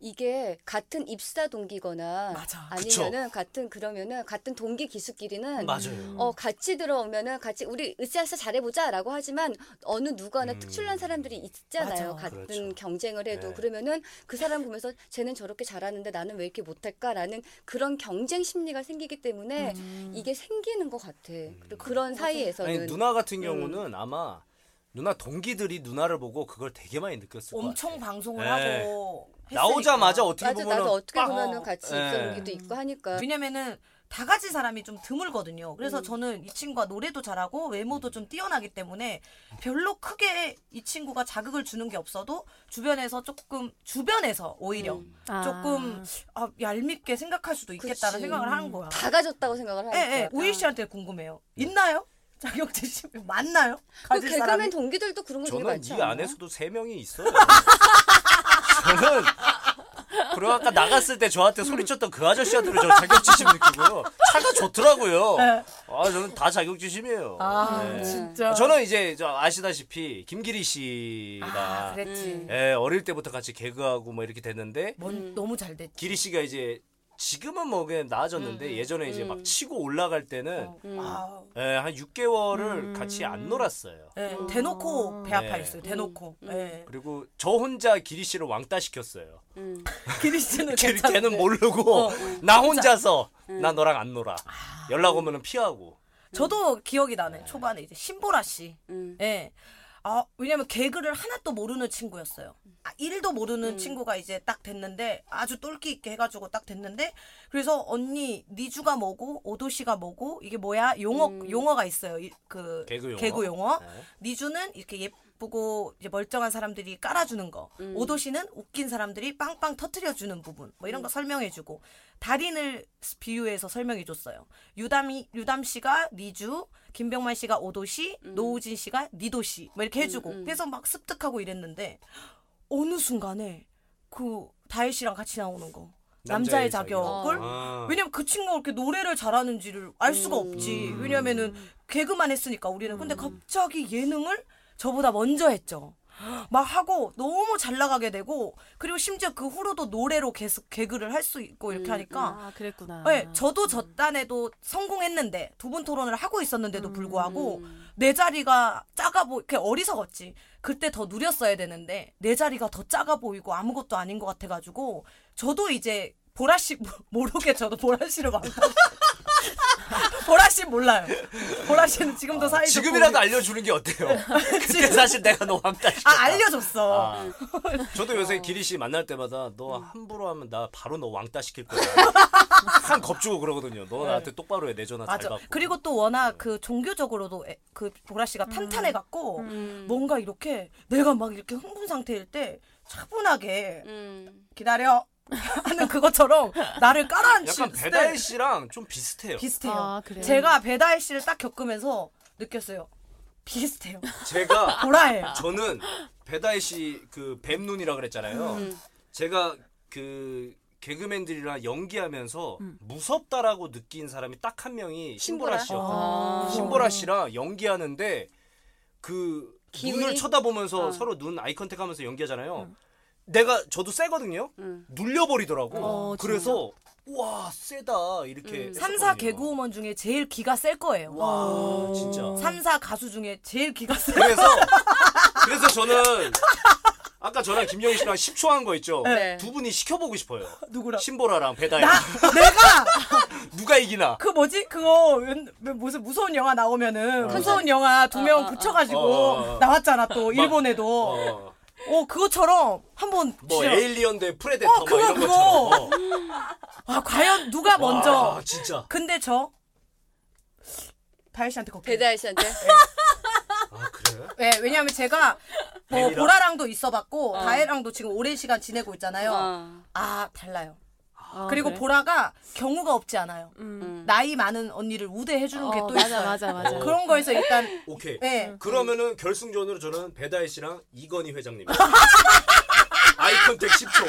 이게 같은 입사 동기거나 맞아. 아니면은 같은 그러면은 같은 동기 기수끼리는 맞아요. 어 같이 들어오면은 같이 우리 으쌰으쌰 잘해보자라고 하지만 어느 누구 하나 음. 특출난 사람들이 있잖아요. 맞아. 같은 그렇죠. 경쟁을 해도 네. 그러면은 그 사람 보면서 쟤는 저렇게 잘하는데 나는 왜 이렇게 못할까라는 그런 경쟁 심리가 생기기 때문에 음. 이게 생기는 것 같아. 그리고 그런 사이에서는 아니 누나 같은 경우는 아마 누나 동기들이 누나를 보고 그걸 되게 많이 느꼈을 것 엄청. 방송을 네. 하고 나오자마자 했으니까. 어떻게 맞아 보면은 나도 어떻게 빡! 보면은 같이 네. 입사 동기도 있고 하니까 왜냐면은 다 가진 사람이 좀 드물거든요. 음. 그래서 저는 이 친구가 노래도 잘하고 외모도 좀 뛰어나기 때문에 별로 크게 이 친구가 자극을 주는 게 없어도 주변에서 조금 주변에서 오히려 음. 아. 조금 아, 얄밉게 생각할 수도 있겠다는 그치. 생각을 하는 거야. 다 가졌다고 생각을 예, 하니까. 예. 오이 씨한테 궁금해요. 있나요? 자격지심 맞나요? 그 개그맨 사람이? 동기들도 그런 거 되게 저는 많지 이 않아요? 안에서도 세 명이 있어요. 저는 그리고 아까 나갔을 때 저한테 소리쳤던 그 아저씨한테도 저 자격지심 느끼고요. 차가 좋더라고요. 네. 아 저는 다 자격지심이에요. 아 네. 진짜. 저는 이제 저 아시다시피 김기리 씨가 아 그랬지. 음. 예, 어릴 때부터 같이 개그하고 뭐 이렇게 됐는데 뭔, 음. 너무 잘 됐지. 기리 씨가 이제 지금은 뭐 그냥 나아졌는데 음, 예전에 이제 음. 막 치고 올라갈 때는 어. 음. 아, 예, 한 6개월을 음. 같이 안 놀았어요. 예, 음. 대놓고 배 아파 네. 있어요. 대놓고. 음. 예. 그리고 저 혼자 기리 씨를 왕따 시켰어요. 음. 기리 씨는 기리. 걔는 모르고 어. 나 혼자서 음. 나 너랑 안 놀아. 아. 연락 오면은 피하고. 저도 기억이 나네. 초반에 이제 신보라 씨. 음. 예. 아, 왜냐면 개그를 하나도 모르는 친구였어요. 아, 일도 모르는 음. 친구가 이제 딱 됐는데 아주 똘끼 있게 해가지고 딱 됐는데 그래서 언니 니주가 뭐고 오도시가 뭐고 이게 뭐야 용어 음. 용어가 있어요. 이- 그 개그 용어. 네. 니주는 이렇게 예 쁘고 이제 멀쩡한 사람들이 깔아주는 거. 음. 오도시는 웃긴 사람들이 빵빵 터트려주는 부분. 뭐 이런 거 설명해주고 달인을 비유해서 설명해줬어요. 유담이 유담 씨가 니주, 김병만 씨가 오도시, 노우진 씨가 니도시 뭐 이렇게 해주고 음, 음. 그래서 막 습득하고 이랬는데 어느 순간에 그 다혜 씨랑 같이 나오는 거 남자의, 남자의 자격. 자격을 아. 왜냐면 그 친구가 그렇게 노래를 잘하는지를 알 수가 음. 없지. 왜냐면은 개그만 했으니까 우리는. 근데 음. 갑자기 예능을 저보다 먼저 했죠. 막 하고 너무 잘 나가게 되고 그리고 심지어 그 후로도 노래로 계속 개그를 할 수 있고 이렇게 음, 하니까 아, 그랬구나. 네, 저도 저 딴에도 성공했는데 두 분 토론을 하고 있었는데도 불구하고 음. 내 자리가 작아 보 이렇게 어리석었지. 그때 더 누렸어야 되는데 내 자리가 더 작아 보이고 아무것도 아닌 것 같아가지고 저도 이제 보라 씨 모- 모르게 저도 보라 씨를 만나. 보라 씨 몰라요. 보라 씨는 지금도 사이 좋고 지금이라도 알려주는 게 어때요? 그때 사실 내가 너 왕따 시켰다. 아 알려줬어. 아. 저도 요새 기리 씨 만날 때마다 너 함부로 하면 나 바로 너 왕따 시킬 거야. 한 겁주고 그러거든요. 너 나한테 똑바로 해. 내 전화 잘 맞아. 받고. 그리고 또 워낙 그 종교적으로도 애- 그 보라 씨가 탄탄해 갖고 음. 뭔가 이렇게 내가 막 이렇게 흥분 상태일 때 차분하게 음. 기다려 하는 그것처럼 나를 깔아앉힌 약간 스타일. 배다혜 씨랑 좀 비슷해요. 비슷해요. 아, 그래요? 제가 배다혜 씨를 딱 겪으면서 느꼈어요. 비슷해요. 제가 보라예요. 저는 배다혜 씨그 뱀눈이라 그랬잖아요. 음. 제가 그 개그맨들이랑 연기하면서 음. 무섭다라고 느낀 사람이 딱 한 명이 신보라? 씨였거든요. 아. 신보라 씨랑 연기하는데 그 기운이? 눈을 쳐다보면서 어. 서로 눈 아이 컨택하면서 연기하잖아요. 내가 저도 세거든요. 음. 눌려버리더라고. 어, 그래서 와 세다 이렇게. 음. 삼사 했었거든요. 개그우먼 중에 제일 기가 셀 거예요. 와 진짜. 삼사 가수 중에 제일 기가 셀. 그래서 그래서 저는 아까 저랑 김영희 씨랑 10초 한 거 있죠. 네. 두 분이 시켜보고 싶어요. 누구랑? 신보라랑 배다혜. 나 내가 누가 이기나? 그 뭐지 그거 웬- 웬 무슨 무서운 영화 나오면은 어. 무서운 영화 두명 어, 어, 붙여가지고 어, 어, 어. 나왔잖아 또 일본에도 어, 어 그것처럼 한번 뭐 진짜- 에일리언 대 프레데터 어, 뭐 그거, 이런 그거. 것처럼. 아 과연 누가 먼저 와, 진짜. 근데 저 다혜 씨한테 걱정 배다혜 씨한테. 아 그래? 네, 왜냐면 제가 뭐 뱀이랑? 보라랑도 있어봤고 어. 다혜랑도 지금 오랜 시간 지내고 있잖아요 어. 아 달라요 아, 그리고 그래? 보라가 경우가 없지 않아요 음. 음. 나이 많은 언니를 우대해 주는 게 어, 또 맞아, 있어요 맞아, 맞아. 어. 그런 거에서 일단 오케이. 네. 그러면은 결승전으로 저는 배다혜 씨랑 이건희 회장님. 아이 컨택 10초.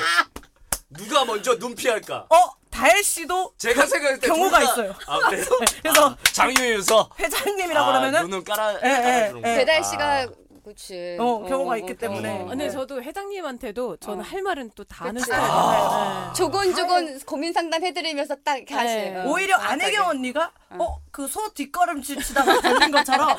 누가 먼저 눈 피할까? 어 다혜 씨도 제가 생각할 때 경우가 둘 다- 있어요. 아? 그래서 아, 장유유서 회장님이라고 아, 그러면은 눈은 깔아 예, 깔아주는 예, 예. 배다혜 씨가 그치. 어, 경우가 있기 때문에. 근데 네. 저도 회장님한테도 저는 어. 할 말은 또 다 하는 그치. 스타일이에요. 아. 네. 조곤조곤 고민 상담 해드리면서 딱 하시. 네. 어, 오히려. 안혜경 언니가 어 그 소 뒷걸음질 치다가 걸린 것처럼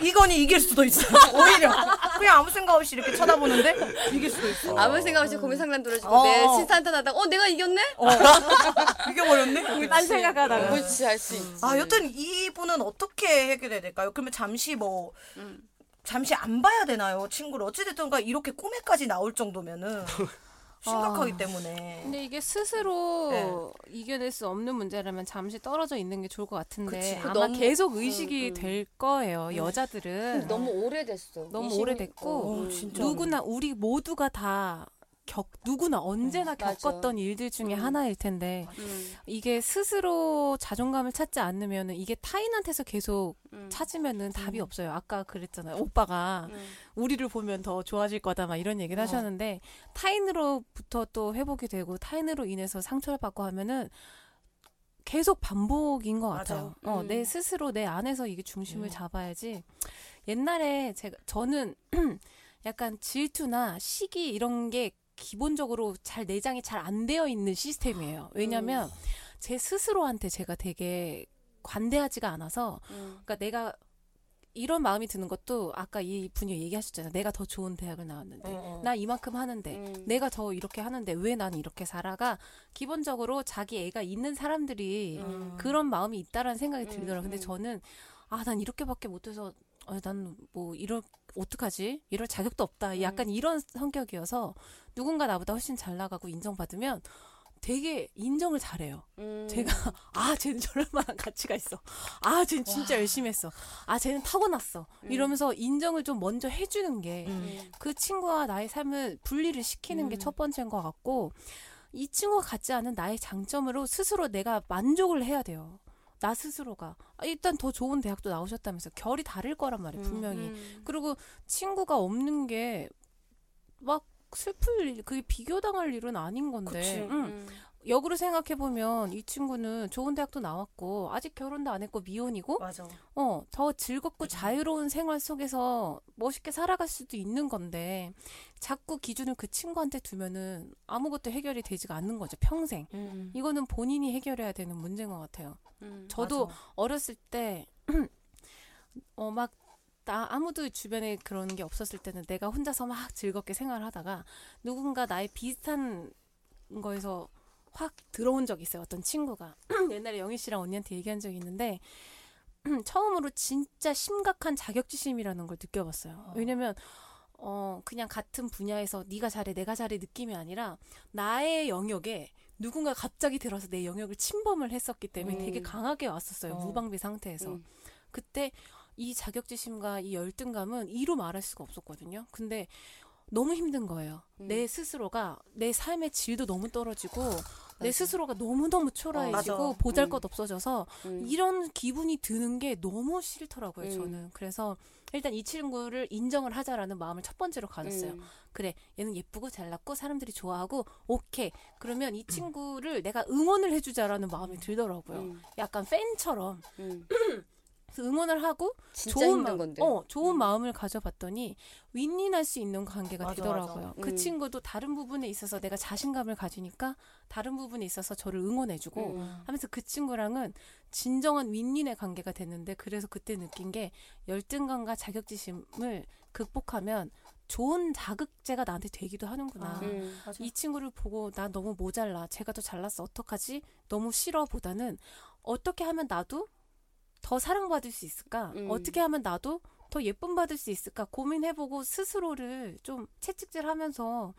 이건이 이길 수도 있어. 오히려 그냥 아무 생각 없이 이렇게 쳐다보는데 이길 수도 있어. 아무 생각 없이 고민 상담 들어주고 어. 내 신사한탄 하다가 어 내가 이겼네? 어 이겨버렸네. 딴 생각하다가. 그렇지 할 수 있지. 아 여튼 이분은 어떻게 해결해야 될까요? 그러면 잠시 뭐 음. 잠시 안 봐야 되나요 친구를 어찌됐든가 이렇게 꿈에까지 나올 정도면은 심각하기 아. 때문에. 근데 이게 스스로 네. 이겨낼 수 없는 문제라면 잠시 떨어져 있는 게 좋을 것 같은데 그치. 아마 너무- 계속 의식이 음, 음. 될 거예요. 여자들은 너무 오래됐어. 너무 20 오래됐고 어. 누구나 우리 모두가 다 겪, 누구나 언제나 음, 맞아. 겪었던 일들 중에 음. 하나일 텐데 음, 이게 스스로 자존감을 찾지 않으면 이게 타인한테서 계속 음, 찾으면은 답이 없어요. 아까 그랬잖아요. 오빠가 음. 우리를 보면 더 좋아질 거다 막 이런 얘기를 어. 하셨는데 타인으로부터 또 회복이 되고 타인으로 인해서 상처를 받고 하면은 계속 반복인 것 맞아. 같아요. 어, 음. 내 스스로 내 안에서 이게 중심을 음. 잡아야지. 옛날에 제가 저는 약간 질투나 시기 이런 게 기본적으로 잘 내장이 잘 안 되어 있는 시스템이에요. 왜냐면 제 스스로한테 제가 되게 관대하지가 않아서 음. 그러니까 내가 이런 마음이 드는 것도 아까 이 분이 얘기하셨잖아요. 내가 더 좋은 대학을 나왔는데 어, 어. 나 이만큼 하는데 음. 내가 더 이렇게 하는데 왜 나는 이렇게 살아가 기본적으로 자기 애가 있는 사람들이 음. 그런 마음이 있다라는 생각이 음, 들더라고요. 근데 음. 저는 아 난 이렇게밖에 못해서 어, 난뭐 이럴 어떡하지? 이럴 자격도 없다. 약간 이런 성격이어서 누군가 나보다 훨씬 잘 나가고 인정받으면 되게 인정을 잘해요. 음. 제가 아 쟤는 저럴 만한 가치가 있어. 아 쟤는 진짜 열심히 했어. 아 쟤는 타고났어. 이러면서 인정을 좀 먼저 해주는 게 음. 그 친구와 나의 삶을 분리를 시키는 게 음. 첫 번째인 것 같고 이 친구가 갖지 않은 나의 장점으로 스스로 내가 만족을 해야 돼요. 나 스스로가 아, 일단 더 좋은 대학도 나오셨다면서 결이 다를 거란 말이에요 분명히 음. 그리고 친구가 없는 게 막 슬플 일, 그게 비교당할 일은 아닌 건데. 응. 음. 역으로 생각해 보면 이 친구는 좋은 대학도 나왔고 아직 결혼도 안 했고 미혼이고 맞아. 어, 더 즐겁고 자유로운 생활 속에서 멋있게 살아갈 수도 있는 건데 자꾸 기준을 그 친구한테 두면은 아무것도 해결이 되지가 않는 거죠 평생 음. 이거는 본인이 해결해야 되는 문제인 것 같아요 음. 저도 맞아. 어렸을 때 어 막 나 아무도 주변에 그런 게 없었을 때는 내가 혼자서 막 즐겁게 생활을 하다가 누군가 나의 비슷한 거에서 확 들어온 적이 있어요. 어떤 친구가 옛날에 영희 씨랑 언니한테 얘기한 적이 있는데 처음으로 진짜 심각한 자격지심이라는 걸 느껴봤어요. 왜냐면 어 그냥 같은 분야에서 네가 잘해 내가 잘해 느낌이 아니라 나의 영역에 누군가 갑자기 들어서 내 영역을 침범을 했었기 때문에 음. 되게 강하게 왔었어요. 어. 무방비 상태에서. 음. 그때 이 자격지심과 이 열등감은 이로 말할 수가 없었거든요. 근데 너무 힘든 거예요. 음. 내 스스로가 내 삶의 질도 너무 떨어지고 내. 스스로가 너무너무 초라해지고 어. 보잘 음. 것 없어져서 음. 이런 기분이 드는 게 너무 싫더라고요, 음. 저는. 그래서 일단 이 친구를 인정을 하자라는 마음을 첫 번째로 가졌어요. 음. 그래, 얘는 예쁘고 잘났고 사람들이 좋아하고 오케이. 그러면 이 친구를 내가 응원을 해주자라는 마음이 들더라고요. 음. 약간 팬처럼 음. 그래서 응원을 하고 진짜 좋은 힘든 마음, 건데. 어, 좋은 음. 마음을 가져봤더니 윈윈할 수 있는 관계가 맞아, 되더라고요. 맞아. 그 음. 친구도 다른 부분에 있어서 내가 자신감을 가지니까 다른 부분에 있어서 저를 응원해주고 음. 하면서 그 친구랑은 진정한 윈윈의 관계가 됐는데 그래서 그때 느낀 게 열등감과 자격지심을 극복하면 좋은 자극제가 나한테 되기도 하는구나. 아. 음. 이 친구를 보고 나 너무 모자라. 제가 더 잘났어. 어떡하지? 너무 싫어 보다는 어떻게 하면 나도 더 사랑받을 수 있을까? 음. 어떻게 하면 나도 더 예쁨 받을 수 있을까? 고민해보고 스스로를 좀 채찍질 하면서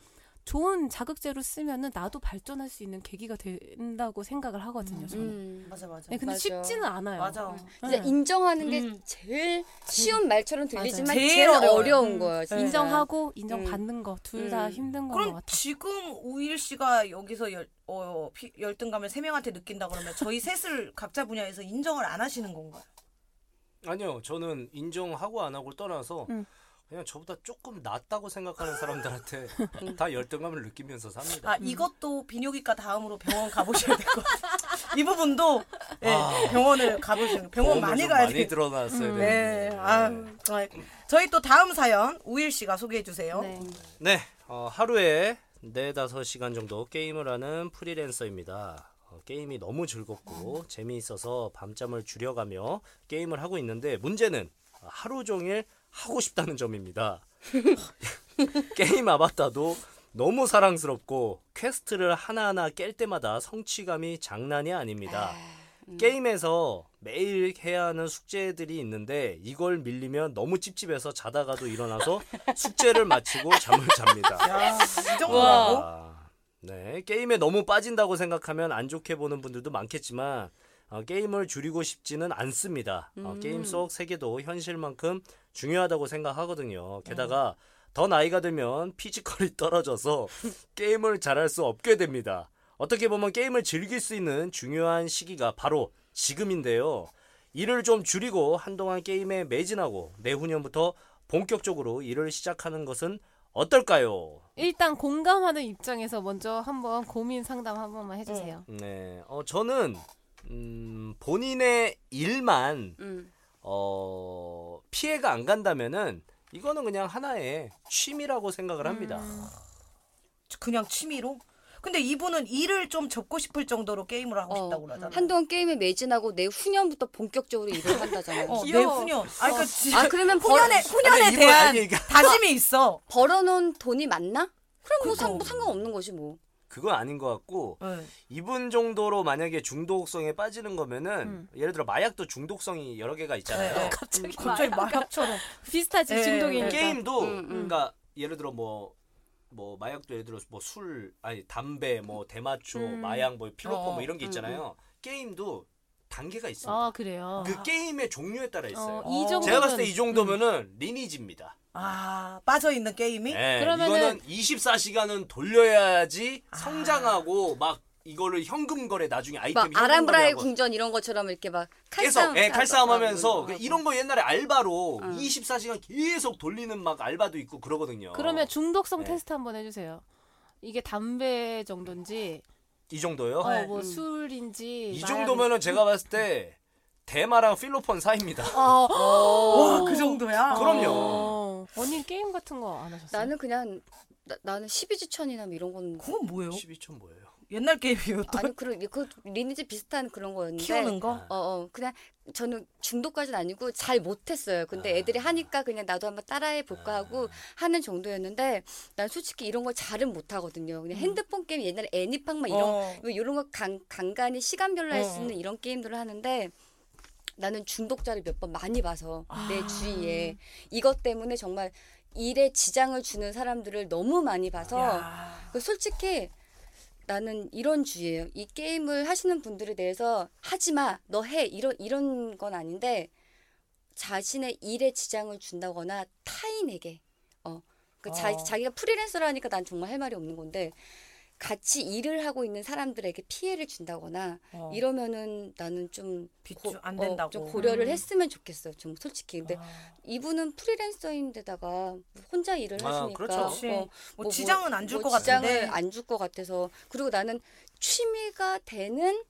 좋은 자극제로 쓰면은 나도 발전할 수 있는 계기가 된다고 생각을 하거든요. 저는. 음. 맞아 맞아. 네, 근데 맞아. 쉽지는 않아요. 맞아. 진짜 네. 인정하는 게 음. 제일 쉬운 말처럼 들리지만 맞아요. 제일, 제일. 어려운 음. 거야. 진짜. 인정하고 인정받는 거 둘다 음. 힘든 그럼 같아요. 지금 우일 씨가 여기서 열, 어, 피- 열등감을 세 명한테 느낀다 그러면 저희 셋을 각자 분야에서 인정을 안 하시는 건가요? 아니요, 저는 인정하고 안 하고를 떠나서 음. 그냥 저보다 조금 낫다고 생각하는 사람들한테 다 열등감을 느끼면서 삽니다. 아 이것도 비뇨기과 다음으로 병원 가보셔야 될 것 같아요. 이 부분도 예, 아. 병원을 가보시는 병원 많이 좀 가야 많이 돼요. 들어놨어야 음. 되는데. 네, 아 저희 또 다음 사연 우일 씨가 소개해 주세요. 네. 네, 어, 하루에 네다섯 시간 정도 게임을 하는 프리랜서입니다. 어, 게임이 너무 즐겁고 재미있어서 밤잠을 줄여가며 게임을 하고 있는데 문제는 하루 종일 하고 싶다는 점입니다. 게임 아바타도 너무 사랑스럽고 quest를 하나하나 깰 때마다 성취감이 장난이 아닙니다. 게임에서 매일 해야 하는 숙제들이 있는데 이걸 밀리면 너무 찝찝해서 자다가도 일어나서 숙제를 마치고 잠을 잡니다. 야, 이 정도라고? 아, 네, 게임에 너무 빠진다고 생각하면 안 좋게 보는 분들도 많겠지만 어, 게임을 줄이고 싶지는 않습니다. 어, 게임 속 세계도 현실만큼 중요하다고 생각하거든요. 게다가 더 나이가 들면 피지컬이 떨어져서 게임을 잘할 수 없게 됩니다. 어떻게 보면 게임을 즐길 수 있는 중요한 시기가 바로 지금인데요. 일을 좀 줄이고 한동안 게임에 매진하고 내후년부터 본격적으로 일을 시작하는 것은 어떨까요? 일단 공감하는 입장에서 먼저 한번 고민 상담 한 번만 해주세요. 네, 어, 저는 음, 본인의 일만 음. 어, 피해가 안 간다면은 이거는 그냥 하나의 취미라고 생각을 합니다. 음. 그냥 취미로? 근데 이분은 일을 좀 접고 싶을 정도로 게임을 하고 어, 싶다고 그러잖아. 한동안 게임에 매진하고 내 후년부터 본격적으로 일을 한다잖아요. 어, 내. 후년. 아, 그러니까 지- 아 그러면 벌, 후년에 후년에 대한 아니, 그러니까- 다짐이 있어. 벌어놓은 돈이 많나? 그럼 뭐, 그거. 상, 뭐 상관없는 거지 뭐. 그건 아닌 것 같고 네. 이분 정도로 만약에 중독성에 빠지는 거면은 예를 들어 마약도 중독성이 여러 개가 있잖아요. 네. 갑자기 갑자기 마약. 마약처럼. 비슷하지 예, 중독이니까. 게임도 음, 음. 그러니까 예를 들어 뭐. 뭐 마약도 예를 들어 뭐 술 아니 담배 뭐 대마초 음. 마약 뭐 필로폰 어, 뭐 이런 게 음, 있잖아요 게임도 단계가 있습니다 아 그래요. 그 게임의 종류에 따라 있어요 어, 이 어. 제가 봤을 때 이 정도면은 리니지입니다 아, 빠져 있는 게임이? 네, 그러면은- 이거는 24시간은 돌려야지 성장하고 막 이거를 현금 거래 나중에 아이템 막 현금 아람브라의 거래하고 궁전 이런 것처럼 이렇게 막 계속 칼싸움 예, 칼싸움 하고 하면서 하고. 이런 거 옛날에 알바로 응. 24시간 계속 돌리는 막 알바도 있고 그러거든요. 그러면 중독성 네. 테스트 한번 해주세요. 이게 담배 정도인지, 이 정도요? 어, 네. 뭐 음. 술인지. 이 정도면은 제가 봤을 때 대마랑 필로폰 사이입니다. 어, 와, 그 정도야? 그럼요. 어. 언니 게임 같은 거 안 하셨어요? 나는 그냥 나, 나는 12지천이나 뭐 이런 건 그건 뭐예요? 12천 뭐예요? 옛날 게임이에요. 또 아니 그런 그 리니지 비슷한 그런 거였는데 키우는 거? 어, 어, 그냥 저는 중독까지는 아니고 잘 못했어요. 근데 애들이 하니까 그냥 나도 한번 따라해 볼까 하고 하는 정도였는데 난 솔직히 이런 걸 잘은 못하거든요. 그냥 핸드폰 게임 옛날에 애니팡 막 이런 어. 뭐 이런 거 간, 간간히 시간별로 할수 어. 있는 이런 게임들을 하는데 나는 중독자를 몇 번 많이 봐서 내 아. 주위에 이것 때문에 정말 일에 지장을 주는 사람들을 너무 많이 봐서 야. 그 솔직히 나는 이런 주의예요. 이 게임을 하시는 분들에 대해서 하지 마, 너 해 이런 이런 건 아닌데 자신의 일에 지장을 준다거나 타인에게 어, 그 자, 어. 자기가 프리랜서라니까 난 정말 할 말이 없는 건데 같이 일을 하고 있는 사람들에게 피해를 준다거나 어. 이러면은 나는 좀 비추- 고- 안 어, 된다고. 좀 고려를 음. 했으면 좋겠어요. 좀 솔직히 근데 아. 이분은 프리랜서인데다가 혼자 일을 아, 하시니까 그렇죠. 어, 뭐 지장은 안 줄것 지장을 같은데. 안줄 것 같아서 그리고 나는 취미가 되는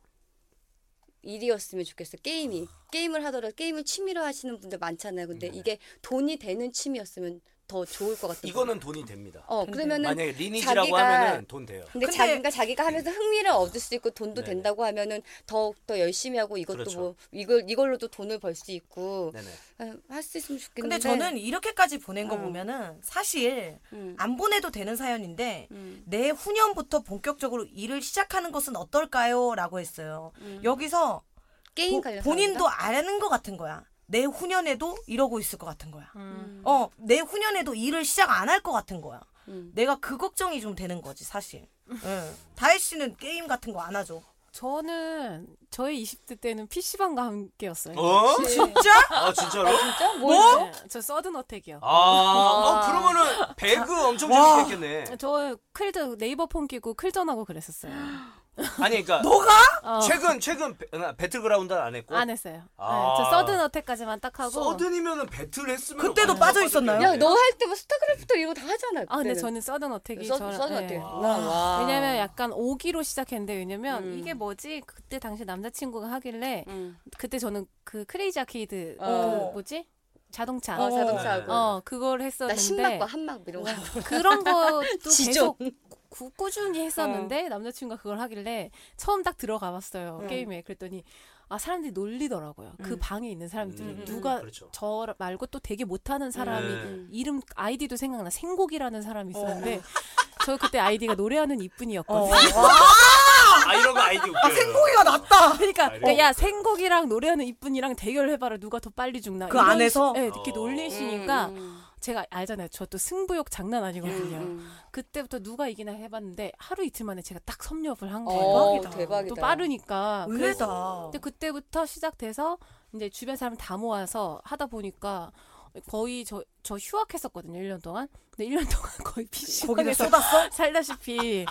일이었으면 좋겠어 게임이 게임을 하더라도 게임을 취미로 하시는 분들 많잖아요 근데 네. 이게 돈이 되는 취미였으면 더 좋을 것 같아요 이거는 돈이 됩니다. 어 그러면은 만약에 리니지라고 자기가- 하면은 돈 돼요. 근데, 근데- 자기가 자기가 하면서 흥미를 얻을 수 있고 돈도 네네. 된다고 하면은 더욱 더 열심히 하고 이것도 그렇죠. 뭐 이걸 이걸로도 돈을 벌 수 있고 네네. 할 수 있으면 근데 좋겠는데 저는 이렇게까지 보낸 거 음. 보면은 사실 음, 안 보내도 되는 사연인데 음, 내 후년부터 본격적으로 일을 시작하는 것은 어떨까요? 라고 했어요. 음. 여기서 게임 보- 관련 본인도 아는 것 같은 거야. 내 후년에도 이러고 있을 것 같은 거야. 음. 어, 내 후년에도 일을 시작 안 할 것 같은 거야. 음. 내가 그 걱정이 좀 되는 거지, 사실. 응. 다혜 씨는 게임 같은 거 안 하죠? 저는 저의 20대 때는 PC방과 함께였어요. 어? 진짜? 아 진짜로? 진짜 뭐? 네, 저 서든 어택이요. 아, 어, 그러면은 배그 엄청 와. 재밌겠네. 저 클드 네이버 폰 끼고 클전하고 그랬었어요. 아니 그러니까 너가? 어, 최근 최근 배, 아, 배틀그라운드는 안 했고 안 했어요. 아. 네, 저 서든 어택까지만 딱 하고. 서든이면은 배틀 했으면 그때도 빠져 있었나요? 야 너 할 때 뭐 스타크래프트 이거 다 하잖아 아 근데 그때는. 저는 서든 어택이 써, 저랑- 써도 네. 어때요? 와. 왜냐면 약간 오기로 시작했는데 왜냐면 음. 이게 뭐지 그때 당시 남자친구가 하길래 응. 그때 저는 그 크레이지 아케이드 어. 그 뭐지 자동차 어, 자동차하고. 어 그걸 나 했었는데 신막과 한막 이런 거. 그런 것도 지존. 계속 구- 꾸준히 했었는데 남자친구가 그걸 하길래 처음 딱 들어가 봤어요 음. 게임에 그랬더니 아 사람들이 놀리더라고요 그 음. 방에 있는 사람들이 음, 음, 누가 그렇죠. 저 말고 또 되게 못하는 사람이 네. 음. 이름 아이디도 생각나 생곡이라는 사람이 있었는데 저 그때 아이디가 노래하는 어. 이쁜이었거든요. 아 이런 거 아이디 웃겨요. 아, 생고기가 낫다. 그러니까, 아, 그러니까 야 생곡이랑 노래하는 이쁜이랑 대결해봐라 누가 더 빨리 죽나 그 안에서? 식- 네, 이렇게 어. 놀리시니까 음, 제가 알잖아요 저 또 승부욕 장난 음, 아니거든요 음. 그때부터 누가 이기나 해봤는데 하루 이틀 만에 제가 딱 섭렵을 한 어, 거예요 대박이다. 대박이다. 또 빠르니까 그래서. 근데 그때부터 시작돼서 이제 주변 사람 다 모아서 하다 보니까 거의 저, 저 휴학했었거든요 1년 동안 근데 1년 동안 거의 PC방에서 쏟았어? 살다시피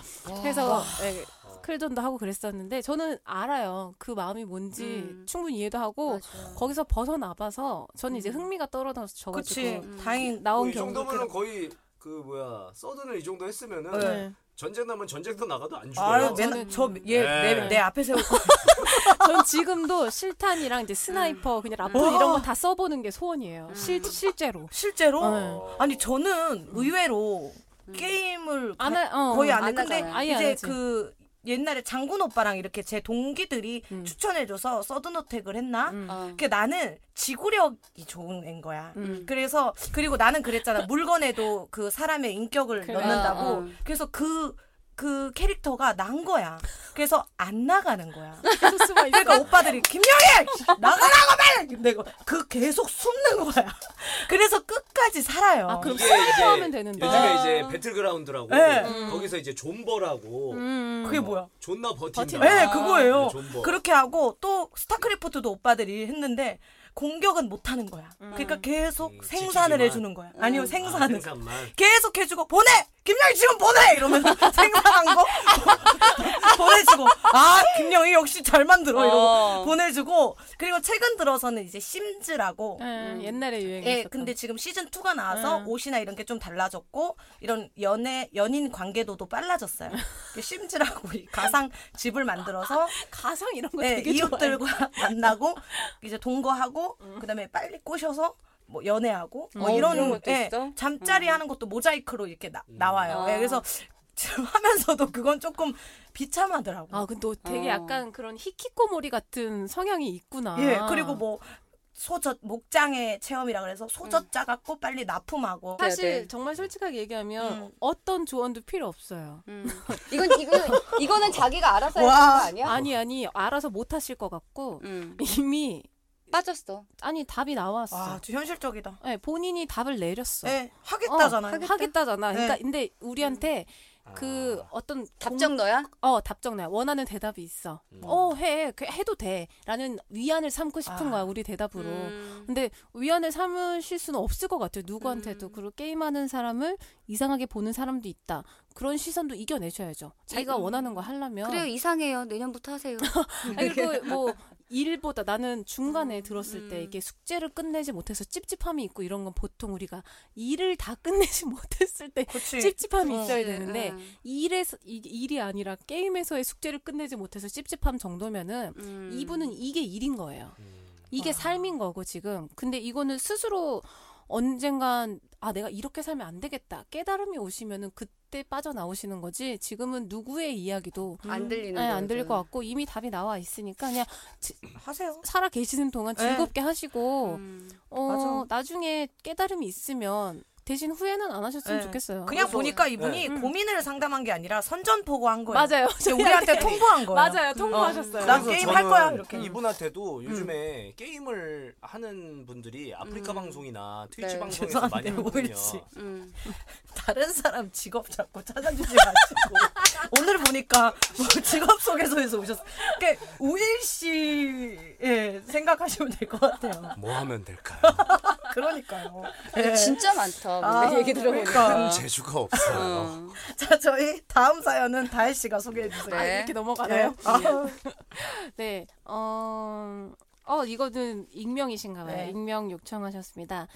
해서 예, 클전도 하고 그랬었는데 저는 알아요 그 마음이 뭔지 음. 충분히 이해도 하고 맞아. 거기서 벗어나봐서 저는 이제 음. 흥미가 떨어져가지고 그치. 음. 다행. 나온 이 경우 정도면은 거의 그 뭐야 서든을 이 정도 했으면은 네. 전쟁 나면 전쟁터 나가도 안 죽어요. 아유, 저는- 맨날 저얘 네. 내내 앞에 세우고 전 지금도 실탄이랑 이제 sniper 그냥 라이플 음. 이런 거 다 써보는 게 소원이에요 실, 실제로 실제로 네. 아니 저는 의외로 게임을 안 가- 할- 어, 거의 안안안 이제 하지. 그 옛날에 장군 오빠랑 이렇게 제 동기들이 음. 추천해줘서 서든어택을 했나? 음. 어. 그 나는 지구력이 좋은 애인 거야. 음. 그래서 그리고 나는 그랬잖아. 물건에도 그 사람의 인격을 그래. 넣는다고. 어, 어. 그래서 그 그 캐릭터가 난 거야. 그래서 안 나가는 거야. 계속 숨어 있어. 그러니까 오빠들이 김영희 나가라고 말. 내가 그 계속 숨는 거야. 그래서 끝까지 살아요. 아, 그럼 이게 스스로 이제 하면 되는데. 요즘에 아. 이제 배틀그라운드라고 네. 거기서 이제 존버라고 음. 그게 뭐야? 존나 버틴다. 네, 아. 그거예요. 네, 존버. 그렇게 하고 또 스타크래프트도 오빠들이 했는데 공격은 못 하는 거야. 그러니까 계속 음, 생산을 지키기만. 해주는 거야. 아니요, 아, 생산을. 생산만. 계속 해주고 보내 김영희 지금 보내 이러면서 생산한 거 보내주고 아 김영희 역시 잘 만들어 이러고 어. 보내주고 그리고 최근 들어서는 이제 심즈라고 예, 옛날에 유행했었던. 예, 근데 지금 시즌 2가 나와서 음. 옷이나 이런 게 좀 달라졌고 이런 연애 연인 관계도도 빨라졌어요. 그 심즈라고 이 가상 집을 만들어서 가상 이런 거 예, 되게 좋아해. 이웃들과 만나고 이제 동거하고 그 다음에 빨리 꼬셔서 뭐 연애하고 뭐 어, 이런 예, 있어? 잠자리 하는 것도 모자이크로 이렇게 나, 나와요. 예, 아. 그래서 지금 하면서도 그건 조금 비참하더라고. 아, 근데 너 되게 어. 약간 그런 히키코모리 같은 성향이 있구나. 예, 그리고 뭐 소젖 목장의 체험이라 그래서 소젖 짜갖고 빨리 납품하고 사실 네, 네. 정말 솔직하게 얘기하면 음. 어떤 조언도 필요 없어요. 음. 이건 이거 이거는 자기가 알아서. 되는 거 아니야? 아니 아니 알아서 못 하실 것 같고 음. 이미 빠졌어. 아니 답이 나왔어. 와, 좀 현실적이다. 예, 본인이 답을 내렸어. 예, 하겠다잖아요. 어, 하겠다잖아. 그러니까 네. 근데 우리한테 그 아. 어떤 답정 너야? 어 답정 나 원하는 대답이 있어. 음. 어해 해도 돼라는 위안을 삼고 싶은 아. 거야 우리 대답으로. 음. 근데 위안을 삼으실 수는 없을 것 같아요. 누구한테도. 음. 그리고 게임하는 사람을 이상하게 보는 사람도 있다. 그런 시선도 이겨내셔야죠. 자기가 음. 원하는 거 하려면. 그래요 이상해요. 내년부터 하세요. 아니, 그리고 뭐 일보다 나는 중간에 들었을 때 음. 이게 숙제를 끝내지 못해서 찝찝함이 있고 이런 건 보통 우리가 일을 다 끝내지 못했을 때 그치. 찝찝함이 어. 있어야 되는데 음. 일에서 이, 일이 아니라 게임에서의 숙제를 끝내지 못해서 찝찝함 정도면은 음. 이분은 이게 일인 거예요. 음. 이게 아. 삶인 거고 지금. 근데 이거는 스스로 언젠간 아 내가 이렇게 살면 안 되겠다 깨달음이 오시면은 그때 빠져나오시는 거지 지금은 누구의 이야기도 안 들리는 예, 거안 들릴 것 같고 이미 답이 나와 있으니까 그냥 하세요. 살아 계시는 동안 네. 즐겁게 하시고 음. 어 맞아. 나중에 깨달음이 있으면 대신 후회는 안 하셨으면 네. 좋겠어요. 그냥 그래서- 보니까 이분이 네. 고민을 상담한 게 아니라 선전포고한 거예요. 맞아요. 우리한테 통보한 거예요. 맞아요. 통보하셨어요. 나 게임 할 거야, 이렇게. 이분한테도 요즘에 게임을 하는 분들이 아프리카 음. 방송이나 트위치 네. 방송에서 많이. 오일씨. 음. 다른 사람 직업 자꾸 찾아주지 마시고 오늘 보니까 뭐 직업 소개서에서 오셨어. 그러니까 우일 씨의 생각하시면 될 것 같아요. 뭐 하면 될까요? 그러니까요. 예. 진짜 많다. 아, 얘기 들어보니까. 그러니까. 재주가 없어요. 어. 자 저희 다음 사연은 다혜 씨가 소개해 주세요. 네. 이렇게 넘어가나요? 아, 네. 어, 어 이거는 익명이신가 봐요. 네. 익명 요청하셨습니다.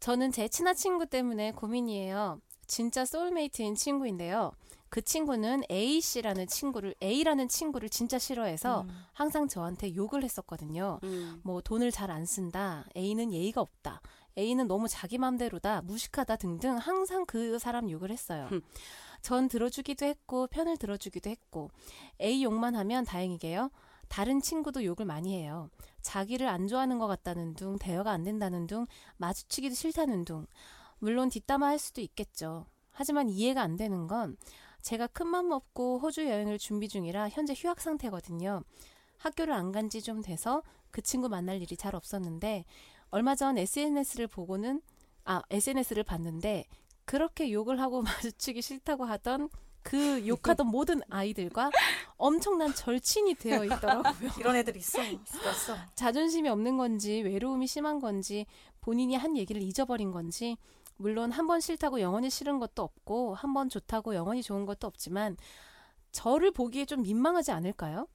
저는 제 친한 친구 때문에 고민이에요. 진짜 소울메이트인 친구인데요. 그 친구는 A 씨라는 친구를 A라는 친구를 진짜 싫어해서 음. 항상 저한테 욕을 했었거든요. 음. 뭐 돈을 잘 안 쓴다. A는 예의가 없다. A는 너무 자기 맘대로다. 무식하다 등등 항상 그 사람 욕을 했어요. 흠. 전 들어주기도 했고 편을 들어주기도 했고 A 욕만 하면 다행이게요. 다른 친구도 욕을 많이 해요. 자기를 안 좋아하는 것 같다는 둥, 대화가 안 된다는 둥, 마주치기도 싫다는 둥. 물론 뒷담화 할 수도 있겠죠. 하지만 이해가 안 되는 건 제가 큰맘 먹고 호주 여행을 준비 중이라 현재 휴학 상태거든요. 학교를 안 간 지 좀 돼서 그 친구 만날 일이 잘 없었는데 얼마 전 SNS를 보고는 아 SNS를 봤는데 그렇게 욕을 하고 마주치기 싫다고 하던 그 욕하던 모든 아이들과 엄청난 절친이 되어 있더라고요. 이런 애들 있어. 있어. 자존심이 없는 건지 외로움이 심한 건지 본인이 한 얘기를 잊어버린 건지 물론 한 번 싫다고 영원히 싫은 것도 없고 한 번 좋다고 영원히 좋은 것도 없지만 저를 보기에 좀 민망하지 않을까요?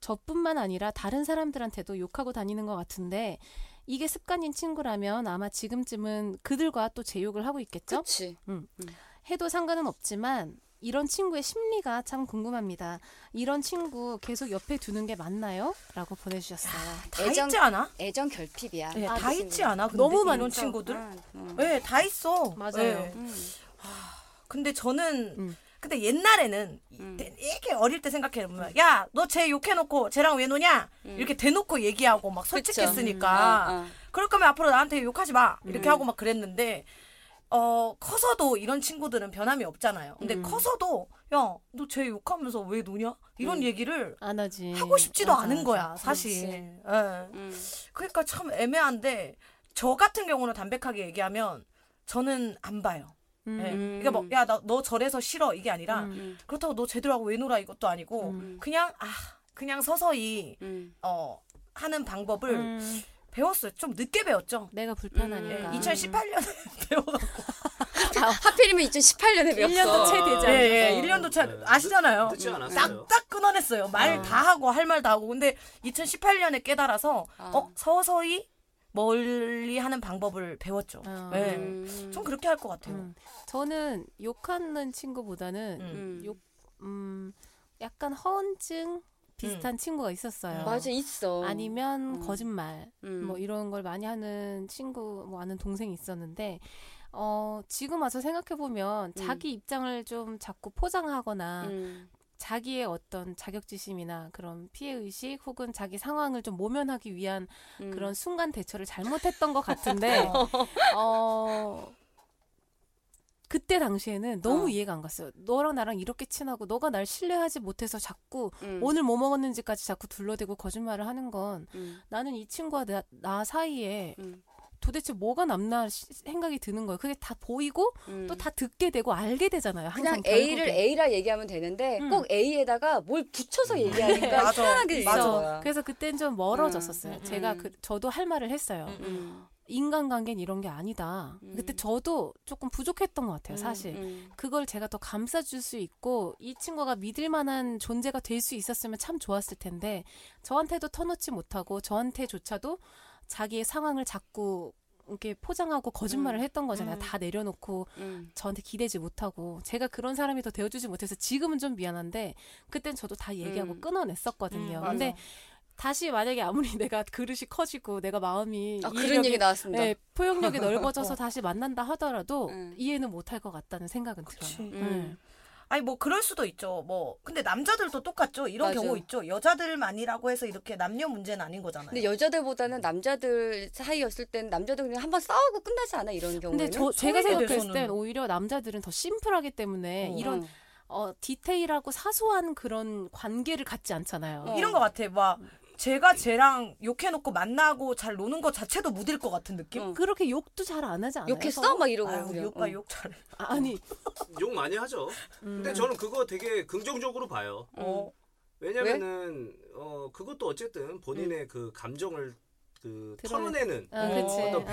저뿐만 아니라 다른 사람들한테도 욕하고 다니는 것 같은데 이게 습관인 친구라면 아마 지금쯤은 그들과 또 제 욕을 하고 있겠죠? 그렇지. 해도 상관은 없지만 이런 친구의 심리가 참 궁금합니다. 이런 친구 계속 옆에 두는 게 맞나요? 라고 보내주셨어요. 다 애정- 있지 않아? 애정 결핍이야. 네, 아, 다 무슨- 있지 않아? 근데 너무 많죠. 친구들? 음, 음. 네, 다 있어. 맞아요. 네. 음. 근데 저는 음. 근데 옛날에는 음. 이렇게 어릴 때 생각해 보면 야 너 쟤 욕해 놓고 쟤랑 왜 노냐 이렇게 대놓고 얘기하고 막 솔직했으니까 어, 어. 그럴 거면 앞으로 나한테 욕하지 마 이렇게 음. 하고 막 그랬는데 어 커서도 이런 친구들은 변함이 없잖아요. 근데 음. 커서도 야 너 쟤 욕하면서 왜 노냐 이런 음. 얘기를 안 하지. 하고 싶지도 맞아, 않은 맞아. 거야 사실. 예. 음. 그러니까 참 애매한데 저 같은 경우는 담백하게 얘기하면 저는 안 봐요. 음. 예. 음. 그러니까 뭐 야 나 너 저래서 싫어 이게 아니라 음. 그렇다고 너 제대로 하고 왜 놀아 이것도 아니고 음. 그냥 아 그냥 서서히 음. 어 하는 방법을 음. 배웠어요. 좀 늦게 배웠죠. 내가 예, 불편하니까. 음. 2018년에 배워갖고 하필이면 2018년에 배웠어. 1년도 채 되지 예, 않아서. 예, 1년도 차 네, 아시잖아요. 늦- 늦지 않았어요. 딱딱 끊어냈어요. 말 어. 다 하고 할 말 다 하고. 근데 2018년에 깨달아서 아. 어 서서히 멀리 하는 방법을 배웠죠. 어. 예. 음. 좀 그렇게 할 것 같아요. 음. 저는 욕하는 친구보다는 음. 음. 욕, 음, 약간 허언증 비슷한 친구가 있었어요. 맞아 있어. 아니면 음. 거짓말 음. 뭐 이런 걸 많이 하는 친구 뭐 아는 동생이 있었는데 어 지금 와서 생각해 보면 음. 자기 입장을 좀 자꾸 포장하거나 음. 자기의 어떤 자격지심이나 그런 피해 의식 혹은 자기 상황을 좀 모면하기 위한 음. 그런 순간 대처를 잘못했던 것 같은데 어 그때 당시에는 너무 어. 이해가 안 갔어요. 너랑 나랑 이렇게 친하고 너가 날 신뢰하지 못해서 자꾸 음. 오늘 뭐 먹었는지까지 자꾸 둘러대고 거짓말을 하는 건 음. 나는 이 친구와 나, 나 사이에 음. 도대체 뭐가 남나 시- 생각이 드는 거예요. 그게 다 보이고 음. 또다 듣게 되고 알게 되잖아요. 항상 그냥 A를 결국에. A라 얘기하면 되는데 음. 꼭 A에다가 뭘 붙여서 얘기하니까 맞아. 희한하게 있어. 맞아. 그래서 그땐 좀 멀어졌었어요. 음, 음, 제가 음. 그 저도 할 말을 했어요. 음. 음. 인간관계는 이런 게 아니다. 음. 그때 저도 조금 부족했던 것 같아요, 사실. 음. 그걸 제가 더 감싸줄 수 있고 이 친구가 믿을 만한 존재가 될 수 있었으면 참 좋았을 텐데 저한테도 터놓지 못하고 저한테조차도 자기의 상황을 자꾸 이렇게 포장하고 거짓말을 음. 했던 거잖아요. 음. 다 내려놓고 음. 저한테 기대지 못하고 제가 그런 사람이 더 되어주지 못해서 지금은 좀 미안한데 그땐 저도 다 얘기하고 음. 끊어냈었거든요. 음. 근데 다시 만약에 아무리 내가 그릇이 커지고 내가 마음이 아 그런 이해력이 얘기 나왔습니다. 네, 포용력이 넓어져서 다시 만난다 하더라도 음. 이해는 못할 것 같다는 생각은 그치. 들어요. 음. 아니 뭐 그럴 수도 있죠. 뭐 근데 남자들도 똑같죠. 이런 맞아. 경우 있죠. 여자들만이라고 해서 이렇게 남녀 문제는 아닌 거잖아요. 근데 여자들보다는 남자들 사이였을 땐 남자들 그냥 한번 싸우고 끝나지 않아 이런 경우에는? 근데 저 제가 생각했을 땐 오히려 남자들은 더 심플하기 때문에 어. 이런 어. 어, 디테일하고 사소한 그런 관계를 갖지 않잖아요. 어. 이런 것 같아. 막 제가 쟤랑 욕해놓고 만나고 잘 노는 것 자체도 무딜 것 같은 느낌. 어. 그렇게 욕도 잘 안 하지 않아요? 욕했어? 막 이러고 아유, 그냥. 오빠 어. 욕 잘해. 아, 아니 욕 많이 하죠. 음. 근데 저는 그거 되게 긍정적으로 봐요. 어. 왜냐면은 어 그것도 어쨌든 본인의 그 감정을 그 드러내- 털어내는 아, 어, 그치. 어떤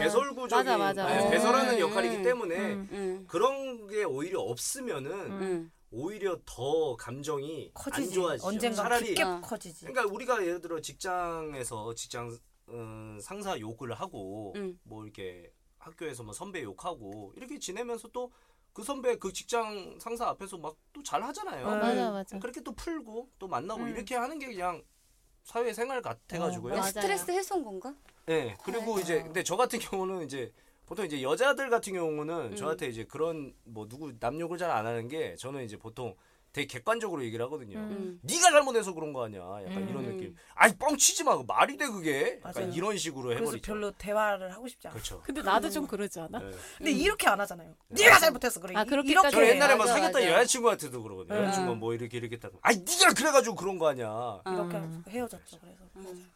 맞아, 맞아. 네, 어. 배설하는 음, 역할이기 음, 때문에 음. 음. 그런 게 오히려 없으면은 음. 오히려 더 감정이 안 커지지. 좋아지죠. 언젠가 차라리 깊게 어. 커지지. 그러니까 우리가 예를 들어 직장에서 직장 음, 상사 욕을 하고 음. 뭐 이렇게 학교에서 뭐 선배 욕하고 이렇게 지내면서 또 그 선배 그 직장 상사 앞에서 막 또 잘 하잖아요. 네. 맞아 맞아. 그렇게 또 풀고 또 만나고 음. 이렇게 하는 게 그냥 사회 생활 같아가지고요. 어. 스트레스 해소인 건가? 네. 그리고 네. 이제 근데 저 같은 경우는 이제 보통 이제 여자들 같은 경우는 음. 저한테 이제 그런 뭐 누구 남 욕을 잘 안 하는 게 저는 이제 보통 되게 객관적으로 얘기를 하거든요. 음. 네가 잘못해서 그런 거 아니야. 약간 음. 이런 느낌. 아이 뻥치지 마. 말이 돼 그게. 약간 맞아요. 이런 식으로 그래서 해버리죠. 별로 대화를 하고 싶지 않아. 그렇죠. 근데 나도 좀 그러지 않아? 네. 근데 이렇게 안 하잖아요. 네 가 잘못해서 그래. 아, 이- 이렇게 저 옛날에 막 사귀었던. 여자친구한테도 그러거든요. 네. 여자친구가 뭐 이렇게 이렇게 했다고. 아이 네가 그래가지고 그런 거 아니야. 이렇게 음. 헤어졌죠. 그래서.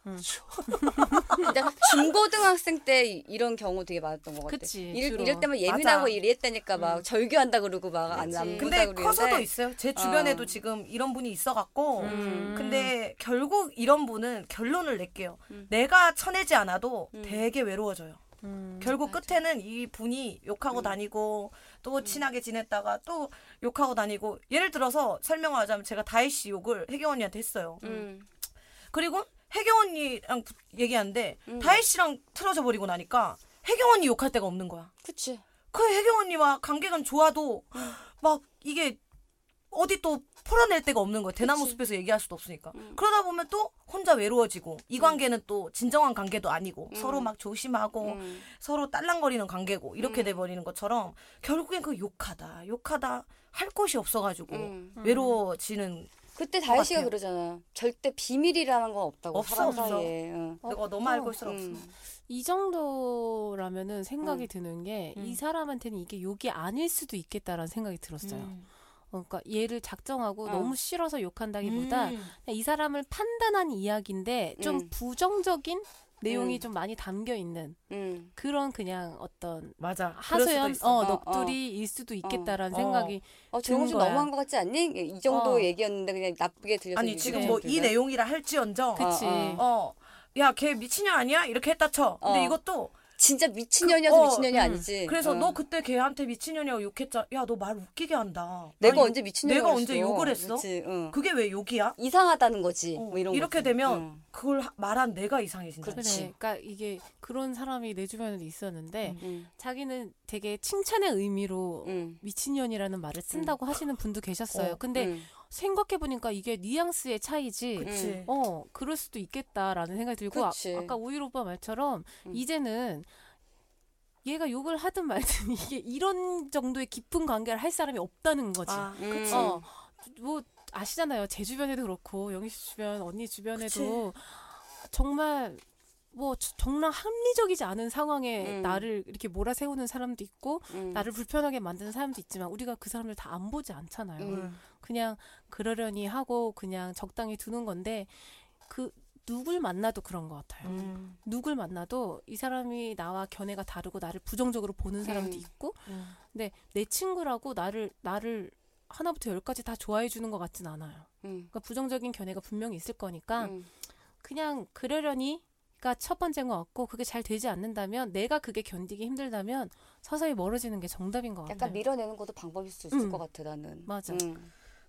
근데 중고등학생 때 이- 이런 경우 되게 많았던 것 같아. 그치, 이럴. 이럴 때만 예민하고 맞아. 이랬다니까 막 절규한다 그러고 막안 근데 그러는데. 커서도 있어요. 제 주변에도 어. 지금 이런 분이 있어갖고. 음. 근데 결국 이런 분은 결론을 낼게요. 음. 내가 쳐내지 않아도 음. 되게 외로워져요. 음. 결국 끝에는 이 분이 욕하고 음. 다니고 또 친하게 지냈다가 또 욕하고 다니고 예를 들어서 설명하자면 제가 다혜 씨 욕을 혜경 언니한테 했어요. 음. 그리고 혜경 언니랑 부- 얘기하는데 음. 다혜 씨랑 틀어져 버리고 나니까 혜경 언니 욕할 데가 없는 거야. 그치. 그 혜경 언니와 관계가 좋아도 막 이게 어디 또 풀어낼 데가 없는 거예요. 대나무 그치. 숲에서 얘기할 수도 없으니까. 음. 그러다 보면 또 혼자 외로워지고 이 관계는 또 진정한 관계도 아니고 음. 서로 막 조심하고 음. 서로 딸랑거리는 관계고 이렇게 음. 돼버리는 것처럼 결국엔 그 욕하다 욕하다 할 곳이 없어가지고 음. 외로워지는 그때 다혜 씨가. 그러잖아. 절대 비밀이라는 건 없다고 없어, 사람 없어. 사이에. 응. 내가 너무 알고 있을 없어. 음. 이 정도라면은 생각이 음. 드는 게 이 음. 사람한테는 이게 욕이 아닐 수도 있겠다라는 생각이 들었어요. 음. 어, 그러니까 얘를 작정하고 어. 너무 싫어서 욕한다기보다 음. 그냥 이 사람을 판단한 이야기인데 좀 음. 부정적인 내용이 음. 좀 많이 담겨 있는 음. 그런 그냥 어떤 맞아. 하소연. 어, 어, 넋두리일 수도 있겠다라는 어. 생각이 어, 조용 좀 거야. 너무한 것 같지 않니? 이 정도 어. 얘기였는데 그냥 나쁘게 들려서 아니 이 지금 뭐 이? 내용이라 할지언정 그치. 어, 어. 야, 걔 미친년 아니야? 이렇게 했다 쳐. 근데 어. 이것도 진짜 미친년이어서 그- 어, 미친년이 음. 아니지. 그래서 어. 너 그때 걔한테 미친년이라고 욕했잖아. 야, 너 말 웃기게 한다. 내가 아니, 언제 미친년이 내가 언제 욕을 했어? 그치, 응. 그게 왜 욕이야? 이상하다는 거지. 어, 뭐 이런 이렇게 거지. 되면 응. 그걸 하- 말한 내가 이상해진다. 그래. 그러니까 이게 그런 사람이 내 주변에도 있었는데 응. 자기는 되게 칭찬의 의미로 응. 미친년이라는 말을 쓴다고 하시는 분도 계셨어요. 어, 근데 응. 생각해 보니까 이게 뉘앙스의 차이지. 그치. 어, 그럴 수도 있겠다라는 생각이 들고 아, 그치. 아까 우일 오빠 말처럼 음. 이제는 얘가 욕을 하든 말든 이게 이런 정도의 깊은 관계를 할 사람이 없다는 거지. 아, 음. 그치. 어, 뭐 아시잖아요. 제 주변에도 그렇고 영희 씨 주변, 언니 주변에도 정말 뭐 저- 정말 합리적이지 않은 상황에 음. 나를 이렇게 몰아세우는 사람도 있고 응. 나를 불편하게 만드는 사람도 있지만 우리가 그 사람들 다 안 보지 않잖아요. 음. 그냥 그러려니 하고 그냥 적당히 두는 건데 그 누굴 만나도 그런 것 같아요. 음. 누굴 만나도 이 사람이 나와 견해가 다르고 나를 부정적으로 보는 사람도 음. 있고 음. 근데 내 친구라고 나를 나를 하나부터 열까지 다 좋아해 주는 것 같진 않아요. 응. 그러니까 부정적인 견해가 분명히 있을 거니까 응. 그냥 그러려니 가 첫 번째인 것 같고 그게 잘 되지 않는다면 내가 그게 견디기 힘들다면 서서히 멀어지는 게 정답인 것 같아요. 약간 밀어내는 것도 방법일 수 있을 음. 것 같아 나는. 맞아.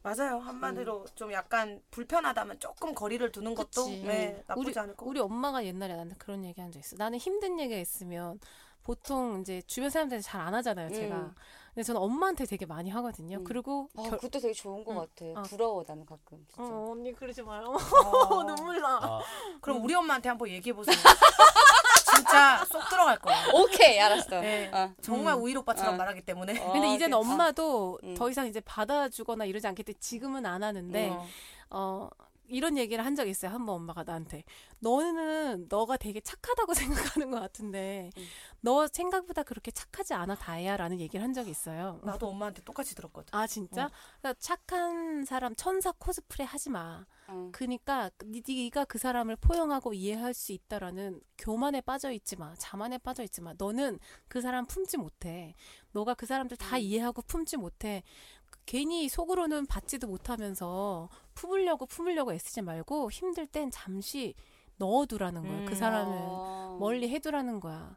응. 맞아요. 한마디로 좀 약간 불편하다면 조금 거리를 두는 것도. 네, 나쁘지 우리, 않을 것 우리 엄마가 옛날에 나한테 그런 얘기 한 적 있어. 나는 힘든 얘기가 있으면 보통 이제 주변 사람들한테 잘 안 하잖아요, 제가. 음. 근데 저는 엄마한테 되게 많이 하거든요. 음. 그리고 아, 결- 그것도 되게 좋은 것 응. 같아. 어. 부러워 나는 가끔 진짜. 어, 언니 그러지 마요. 같아요. 눈물 나. 아, 그럼 우리 엄마한테 한번 얘기해 보세요. 진짜 쏙 들어갈 거예요. 오케이 알았어. 네. 어. 정말 우일 오빠처럼 어. 말하기 때문에. 어, 근데 이제는 어. 엄마도 음. 더 이상 이제 받아주거나 이러지 않겠대. 지금은 안 하는데, 어. 어, 이런 얘기를 한 적이 있어요. 한 번 엄마가 나한테. 너는 너가 되게 착하다고 생각하는 것 같은데, 음. 너 생각보다 그렇게 착하지 않아, 다혜야. 라는 얘기를 한 적이 있어요. 나도 엄마한테 똑같이 들었거든. 아, 진짜? 어. 그러니까 착한 사람, 천사 코스프레 하지 마. 응. 그니까 니- 네가 그 사람을 포용하고 이해할 수 있다라는 교만에 빠져 있지 마. 자만에 빠져 있지 마. 너는 그 사람 품지 못해. 너가 그 사람들 다 음. 이해하고 품지 못해. 그 괜히 속으로는 받지도 못하면서 품으려고 품으려고 애쓰지 말고 힘들 땐 잠시 넣어두라는 거야. 그 음. 사람을 어. 멀리 해두라는 거야.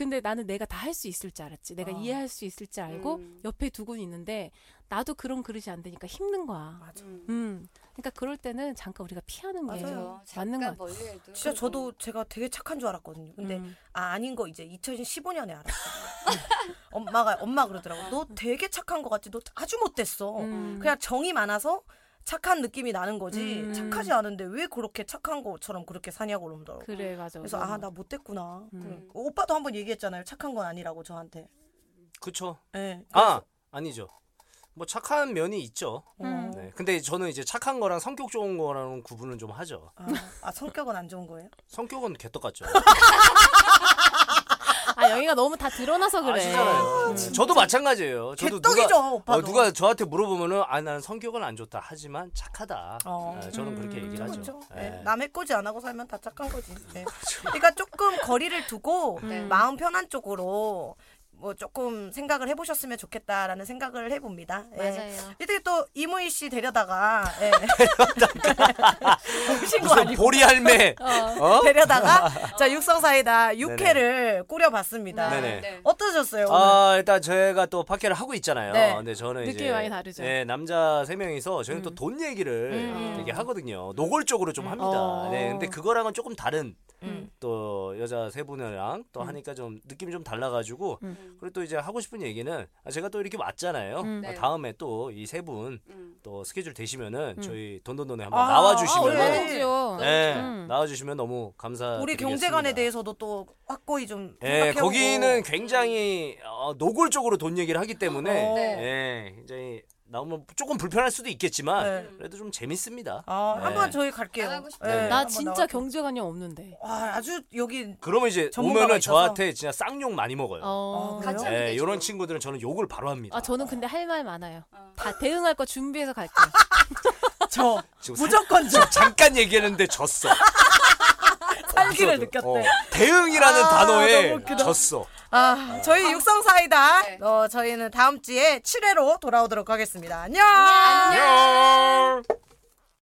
근데 나는 내가 다 할 수 있을 줄 알았지. 내가 어. 이해할 수 있을 줄 알고 음. 옆에 두고 있는데 나도 그런 그릇이 안 되니까 힘든 거야. 맞아. 응. 음. 그러니까 그럴 때는 잠깐 우리가 피하는 게 맞아요. 맞는 거 잠깐 같아. 멀리 해도. 진짜 저도 제가 되게 착한 줄 알았거든요. 근데 음. 아, 아닌 거 이제 2015년에 알았어요. 엄마가 엄마 그러더라고. 너 되게 착한 것 같지. 너 아주 못됐어. 음. 그냥 정이 많아서 착한 느낌이 나는 거지. 음. 착하지 않은데 왜 그렇게 착한 것처럼 그렇게 사냐고 그러더라고. 그래 맞아. 그래서 아 나 못됐구나. 음. 그래. 오빠도 한번 얘기했잖아요. 착한 건 아니라고 저한테. 그쵸. 네. 아, 아니죠. 뭐 착한 면이 있죠. 음. 네. 근데 저는 이제 착한 거랑 성격 좋은 거랑 구분은 좀 하죠. 아, 아, 성격은 안 좋은 거예요? 성격은 개떡 같죠. 아 영희가 너무 다 드러나서 그래. 아시잖아요. 음. 저도 마찬가지예요. 저도 개떡이죠, 누가, 오빠도. 어, 누가 저한테 물어보면은 아 나는 성격은 안 좋다. 하지만 착하다. 어. 네, 저는 그렇게 얘기를 하죠. 그렇죠. 네. 네. 남의 꼬지 안 하고 살면 다 착한 거지. 네. 그러니까 조금 거리를 두고 네. 마음 편한 쪽으로 뭐 조금 생각을 해보셨으면 좋겠다라는 생각을 해봅니다. 예. 맞아요. 이때 또 이무희 씨 데려다가 예. 오신 거 무슨 아니고 보리 할매. 어? 데려다가 자 육성사이다 육회를 꾸려봤습니다. 네네. 네. 어떠셨어요? 오늘? 아 일단 저희가 또 팟캐를 하고 있잖아요. 네. 근데 저는 느낌이 이제 많이 다르죠. 네, 남자 세 명이서 저희는 음. 또돈 얘기를 음. 되게 하거든요. 노골적으로 좀 합니다. 어. 네, 근데 그거랑은 조금 다른 음. 또 여자 세 분이랑 또 하니까 좀 느낌이 좀 달라가지고 음. 그리고 또 이제 하고 싶은 얘기는 아, 제가 또 이렇게 왔잖아요. 음. 아, 네. 다음에 또 이 세 분또 음. 스케줄 되시면은 음. 저희 돈돈돈에 한번 아, 나와주시면 아, 네. 네, 음. 나와주시면 너무 감사. 우리 경제관에 대해서도 또 확고히 좀 예, 생각해보고. 거기는 굉장히 어, 노골적으로 돈 얘기를 하기 때문에 어. 예, 굉장히 나오면 조금 불편할 수도 있겠지만 네. 그래도 좀 재밌습니다. 아, 네. 한번 저희 갈게요. 나가고 싶어요. 네, 나 한번 진짜. 경제관념 없는데. 와, 아주 여기 그러면 이제 전문가가 오면은 있어서. 저한테 진짜 쌍욕 많이 먹어요. 어. 아, 그래요? 같이 예, 하면 되죠. 이런 친구들은 저는 욕을 바로 합니다. 아 저는 근데 할 말 많아요. 어. 다 대응할 거 준비해서 갈게요. 저 지금 무조건 저 잠깐 얘기했는데 졌어. 살기를. 느꼈대. 어, 대응이라는 아, 단어에. 졌어. 아, 저희 육성 사이다. 네. 어, 저희는 다음 주에 7회로 돌아오도록 하겠습니다. 안녕. 안녕.